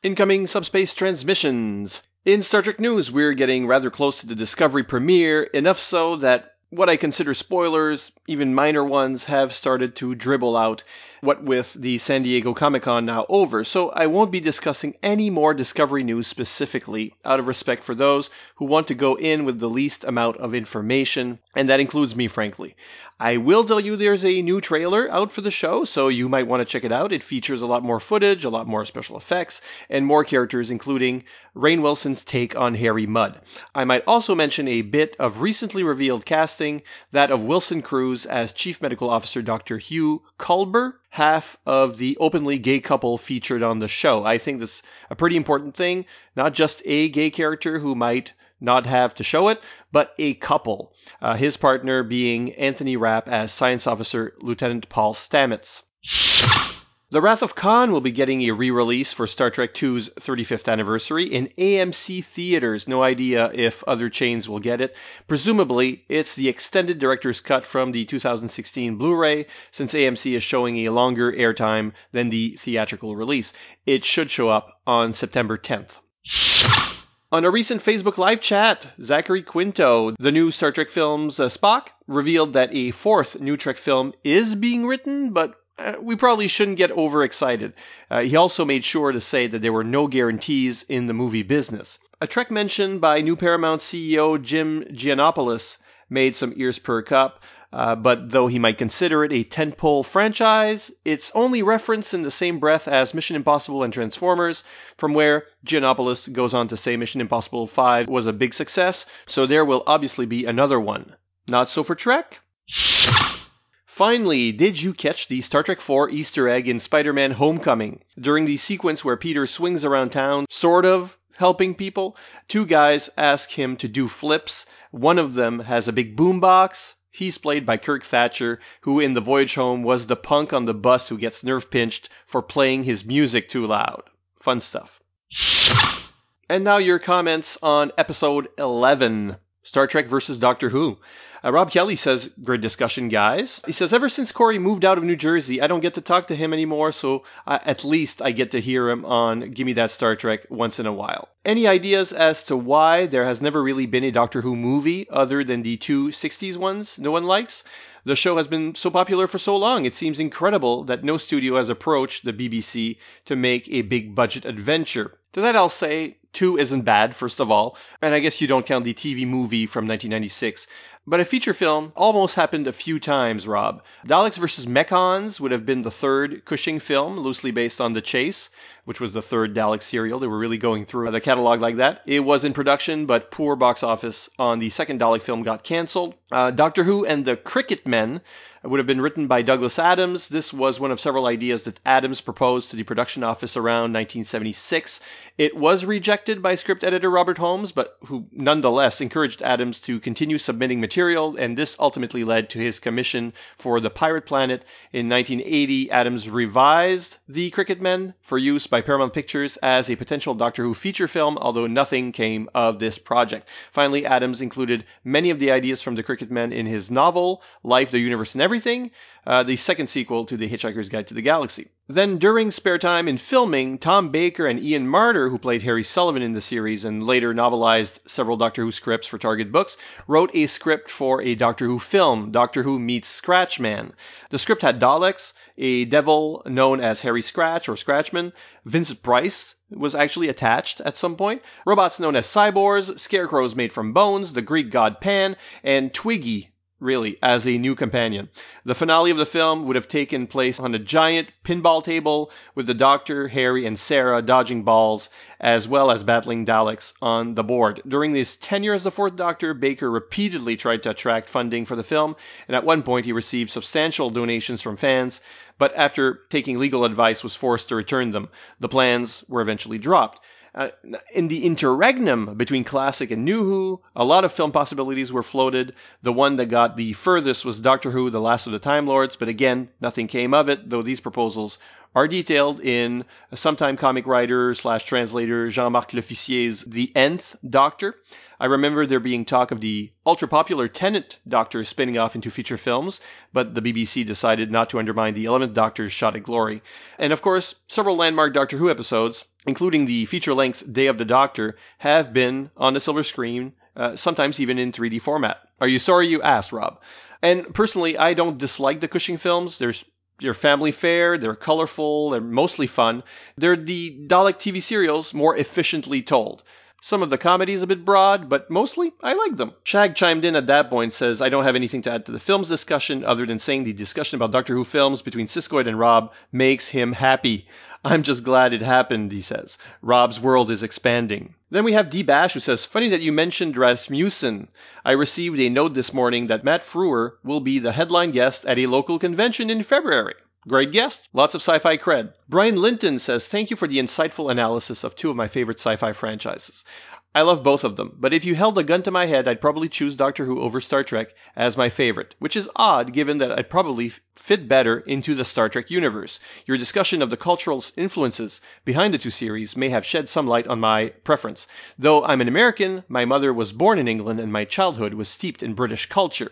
Incoming subspace transmissions. In Star Trek news, we're getting rather close to the Discovery premiere, enough so that what I consider spoilers, even minor ones, have started to dribble out, what with the San Diego Comic Con now over. So I won't be discussing any more Discovery news specifically, out of respect for those who want to go in with the least amount of information, and that includes me, frankly. I will tell you there's a new trailer out for the show, so you might want to check it out. It features a lot more footage, a lot more special effects, and more characters, including Rainn Wilson's take on Harry Mudd. I might also mention a bit of recently revealed casting, that of Wilson Cruz as Chief Medical Officer Dr. Hugh Culber, half of the openly gay couple featured on the show. I think that's a pretty important thing, not just a gay character who might not have to show it, but a couple. Uh, his partner being Anthony Rapp as Science Officer Lieutenant Paul Stamets. The Wrath of Khan will be getting a re-release for Star Trek II's 35th anniversary in AMC theaters. No idea if other chains will get it. Presumably, it's the extended director's cut from the 2016 Blu-ray, since AMC is showing a longer airtime than the theatrical release. It should show up on September 10th. On a recent Facebook live chat, Zachary Quinto, the new Star Trek film's uh, Spock, revealed that a fourth new Trek film is being written, but uh, we probably shouldn't get overexcited. Uh, he also made sure to say that there were no guarantees in the movie business. A Trek mention by new Paramount CEO Jim Giannopoulos made some ears perk up, uh, but though he might consider it a tentpole franchise, it's only referenced in the same breath as Mission Impossible and Transformers, from where Giannopoulos goes on to say Mission Impossible 5 was a big success, so there will obviously be another one. Not so for Trek? Finally, did you catch the Star Trek IV Easter egg in Spider Man Homecoming? During the sequence where Peter swings around town, sort of, helping people. Two guys ask him to do flips. One of them has a big boombox. He's played by Kirk Thatcher, who in The Voyage Home was the punk on the bus who gets nerve pinched for playing his music too loud. Fun stuff. And now your comments on episode 11 Star Trek versus Doctor Who. Uh, Rob Kelly says, Great discussion, guys. He says, Ever since Corey moved out of New Jersey, I don't get to talk to him anymore, so at least I get to hear him on Gimme That Star Trek once in a while. Any ideas as to why there has never really been a Doctor Who movie other than the two 60s ones no one likes? The show has been so popular for so long, it seems incredible that no studio has approached the BBC to make a big budget adventure. To that I'll say, two isn't bad, first of all, and I guess you don't count the TV movie from 1996. But a feature film almost happened a few times, Rob. Daleks vs. Mechons would have been the third Cushing film, loosely based on The Chase, which was the third Dalek serial. They were really going through the catalog like that. It was in production, but poor box office on the second Dalek film got canceled. Uh, Doctor Who and the Krikkitmen would have been written by Douglas Adams. This was one of several ideas that Adams proposed to the production office around 1976. It was rejected by script editor Robert Holmes, but who nonetheless encouraged Adams to continue submitting material, and this ultimately led to his commission for The Pirate Planet. In 1980, Adams revised The Krikkitmen for use by Paramount Pictures as a potential Doctor Who feature film, although nothing came of this project. Finally, Adams included many of the ideas from The Krikkitmen in his novel, Life, the Universe, and Everything, uh, the second sequel to The Hitchhiker's Guide to the Galaxy. Then, during spare time in filming, Tom Baker and Ian Marter, who played Harry Sullivan in the series and later novelized several Doctor Who scripts for Target Books, wrote a script for a Doctor Who film, Doctor Who Meets Scratchman. The script had Daleks, a devil known as Harry Scratch or Scratchman, Vincent Price, was actually attached at some point. Robots known as cyborgs, scarecrows made from bones, the Greek god Pan, and Twiggy, really, as a new companion. The finale of the film would have taken place on a giant pinball table with the Doctor, Harry, and Sarah dodging balls, as well as battling Daleks on the board. During his tenure as the Fourth Doctor, Baker repeatedly tried to attract funding for the film, and at one point he received substantial donations from fans, but after taking legal advice was forced to return them. The plans were eventually dropped. Uh, in the interregnum between classic and new Who, a lot of film possibilities were floated. The one that got the furthest was Doctor Who, The Last of the Time Lords, but again, nothing came of it, though these proposals are detailed in sometime comic writer slash translator Jean-Marc L'Officier's The Nth Doctor. I remember there being talk of the ultra popular Tennant Doctor spinning off into feature films, but the BBC decided not to undermine the 11th Doctor's shot at glory. And of course, several landmark Doctor Who episodes, including the feature length Day of the Doctor, have been on the silver screen, uh, sometimes even in 3D format. Are you sorry you asked, Rob? And personally, I don't dislike the Cushing films. There's they're family fare, they're colorful, they're mostly fun. They're the Dalek TV serials more efficiently told. Some of the comedy is a bit broad, but mostly I like them. Shag chimed in at that point says, I don't have anything to add to the film's discussion other than saying the discussion about Doctor Who films between Siskoid and Rob makes him happy. I'm just glad it happened, he says. Rob's world is expanding. Then we have D Bash who says, Funny that you mentioned Rasmussen. I received a note this morning that Matt Frewer will be the headline guest at a local convention in February. Great guest. Lots of sci-fi cred. Brian Linton says, thank you for the insightful analysis of two of my favorite sci-fi franchises. I love both of them, but if you held a gun to my head, I'd probably choose Doctor Who over Star Trek as my favorite, which is odd given that I'd probably fit better into the Star Trek universe. Your discussion of the cultural influences behind the two series may have shed some light on my preference. Though I'm an American, my mother was born in England and my childhood was steeped in British culture.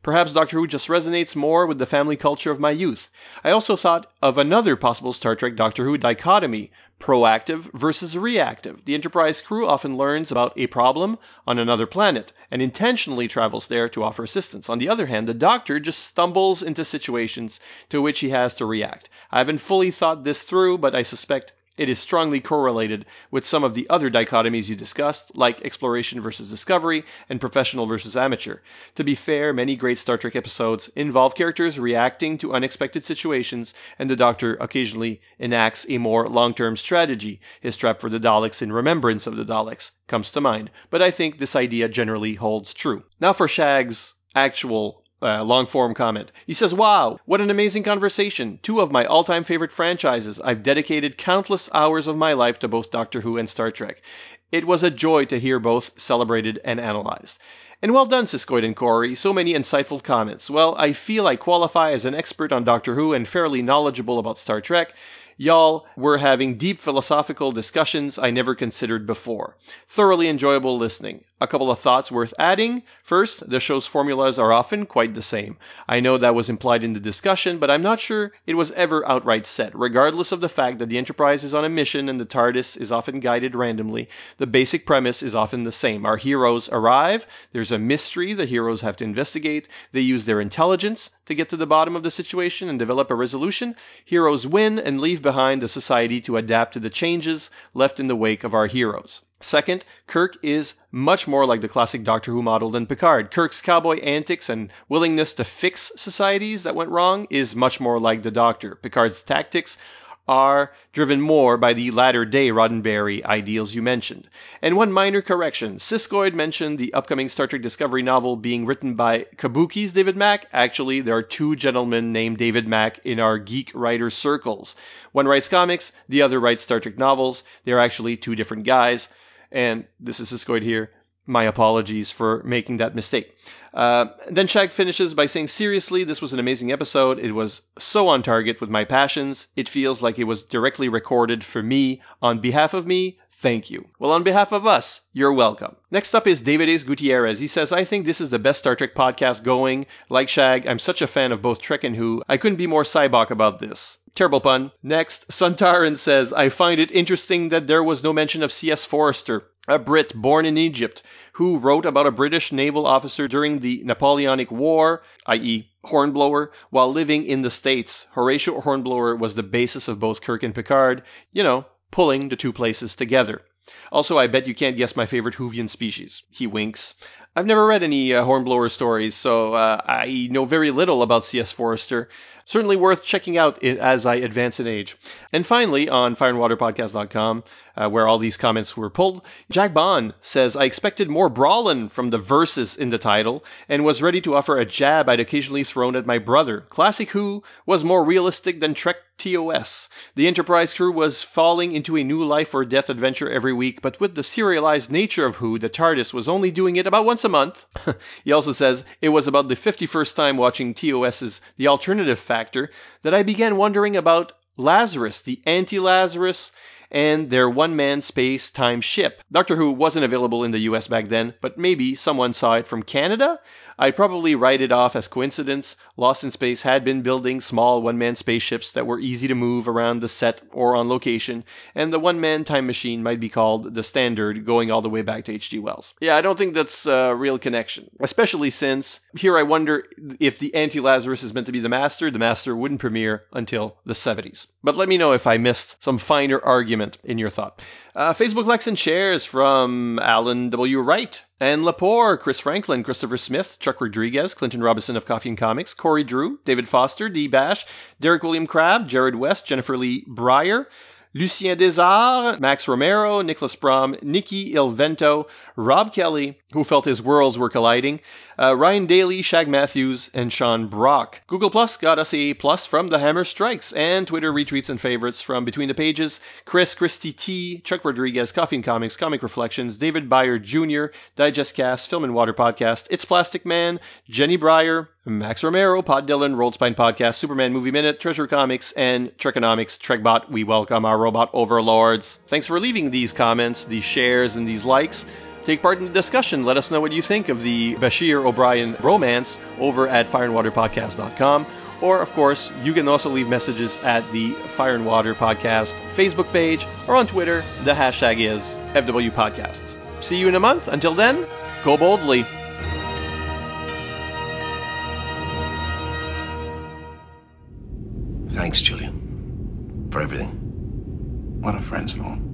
Perhaps Doctor Who just resonates more with the family culture of my youth. I also thought of another possible Star Trek Doctor Who dichotomy proactive versus reactive. The Enterprise crew often learns about a problem on another planet and intentionally travels there to offer assistance. On the other hand, the Doctor just stumbles into situations to which he has to react. I haven't fully thought this through, but I suspect it is strongly correlated with some of the other dichotomies you discussed, like exploration versus discovery and professional versus amateur. To be fair, many great Star Trek episodes involve characters reacting to unexpected situations, and the Doctor occasionally enacts a more long term strategy. His trap for the Daleks in Remembrance of the Daleks comes to mind, but I think this idea generally holds true. Now for Shag's actual uh, long form comment. He says, Wow, what an amazing conversation. Two of my all time favorite franchises. I've dedicated countless hours of my life to both Doctor Who and Star Trek. It was a joy to hear both celebrated and analyzed. And well done, Siskoid and Corey. So many insightful comments. Well, I feel I qualify as an expert on Doctor Who and fairly knowledgeable about Star Trek. Y'all were having deep philosophical discussions I never considered before. Thoroughly enjoyable listening. A couple of thoughts worth adding. First, the show's formulas are often quite the same. I know that was implied in the discussion, but I'm not sure it was ever outright said. Regardless of the fact that the Enterprise is on a mission and the TARDIS is often guided randomly, the basic premise is often the same. Our heroes arrive, there's a mystery the heroes have to investigate, they use their intelligence to get to the bottom of the situation and develop a resolution. Heroes win and leave behind a society to adapt to the changes left in the wake of our heroes. Second, Kirk is much more like the classic Doctor Who model than Picard. Kirk's cowboy antics and willingness to fix societies that went wrong is much more like the Doctor. Picard's tactics are driven more by the latter day Roddenberry ideals you mentioned. And one minor correction Siskoid mentioned the upcoming Star Trek Discovery novel being written by Kabuki's David Mack. Actually, there are two gentlemen named David Mack in our geek writer circles. One writes comics, the other writes Star Trek novels. They're actually two different guys. And this is Siskoid here. My apologies for making that mistake. Uh, then Shag finishes by saying, Seriously, this was an amazing episode. It was so on target with my passions. It feels like it was directly recorded for me. On behalf of me, thank you. Well, on behalf of us, you're welcome. Next up is David Ace Gutierrez. He says, I think this is the best Star Trek podcast going. Like Shag, I'm such a fan of both Trek and Who. I couldn't be more Cybok about this. Terrible pun. Next, Sontaran says, I find it interesting that there was no mention of C.S. Forrester, a Brit born in Egypt, who wrote about a British naval officer during the Napoleonic War, i.e., Hornblower, while living in the States. Horatio Hornblower was the basis of both Kirk and Picard, you know, pulling the two places together. Also, I bet you can't guess my favorite Whovian species. He winks. I've never read any uh, Hornblower stories, so uh, I know very little about C.S. Forrester. Certainly worth checking out as I advance in age. And finally, on fireandwaterpodcast.com, uh, where all these comments were pulled. Jack Bond says, I expected more brawling from the verses in the title and was ready to offer a jab I'd occasionally thrown at my brother. Classic Who was more realistic than Trek TOS. The Enterprise crew was falling into a new life or death adventure every week, but with the serialized nature of Who, the TARDIS was only doing it about once a month. he also says, it was about the 51st time watching TOS's The Alternative Factor that I began wondering about Lazarus, the anti Lazarus, and their one man space time ship. Doctor Who wasn't available in the US back then, but maybe someone saw it from Canada? I'd probably write it off as coincidence. Lost in Space had been building small one man spaceships that were easy to move around the set or on location, and the one man time machine might be called the standard going all the way back to H.G. Wells. Yeah, I don't think that's a real connection, especially since here I wonder if the Anti Lazarus is meant to be the Master. The Master wouldn't premiere until the 70s. But let me know if I missed some finer argument in your thought. Uh, Facebook likes and shares from Alan W. Wright. And Lepore, Chris Franklin, Christopher Smith, Chuck Rodriguez, Clinton Robinson of Coffee and Comics, Corey Drew, David Foster, D. Bash, Derek William Crabb, Jared West, Jennifer Lee Breyer, Lucien Desarts, Max Romero, Nicholas Brom, Nikki Ilvento, Rob Kelly, who felt his worlds were colliding, uh, Ryan Daly, Shag Matthews, and Sean Brock. Google Plus got us a plus from The Hammer Strikes, and Twitter retweets and favorites from Between the Pages, Chris, Christy T, Chuck Rodriguez, Coffee and Comics, Comic Reflections, David Byer Jr., Digestcast, Film and Water Podcast, It's Plastic Man, Jenny Breyer, Max Romero, Pod Dylan, Rolled Spine Podcast, Superman Movie Minute, Treasure Comics, and Trekonomics, Trekbot. We welcome our robot overlords. Thanks for leaving these comments, these shares, and these likes. Take part in the discussion. Let us know what you think of the Bashir O'Brien romance over at fireandwaterpodcast.com. Or, of course, you can also leave messages at the Fire and Water Podcast Facebook page or on Twitter. The hashtag is FW Podcasts. See you in a month. Until then, go boldly. Thanks, Julian, for everything. What are friends for?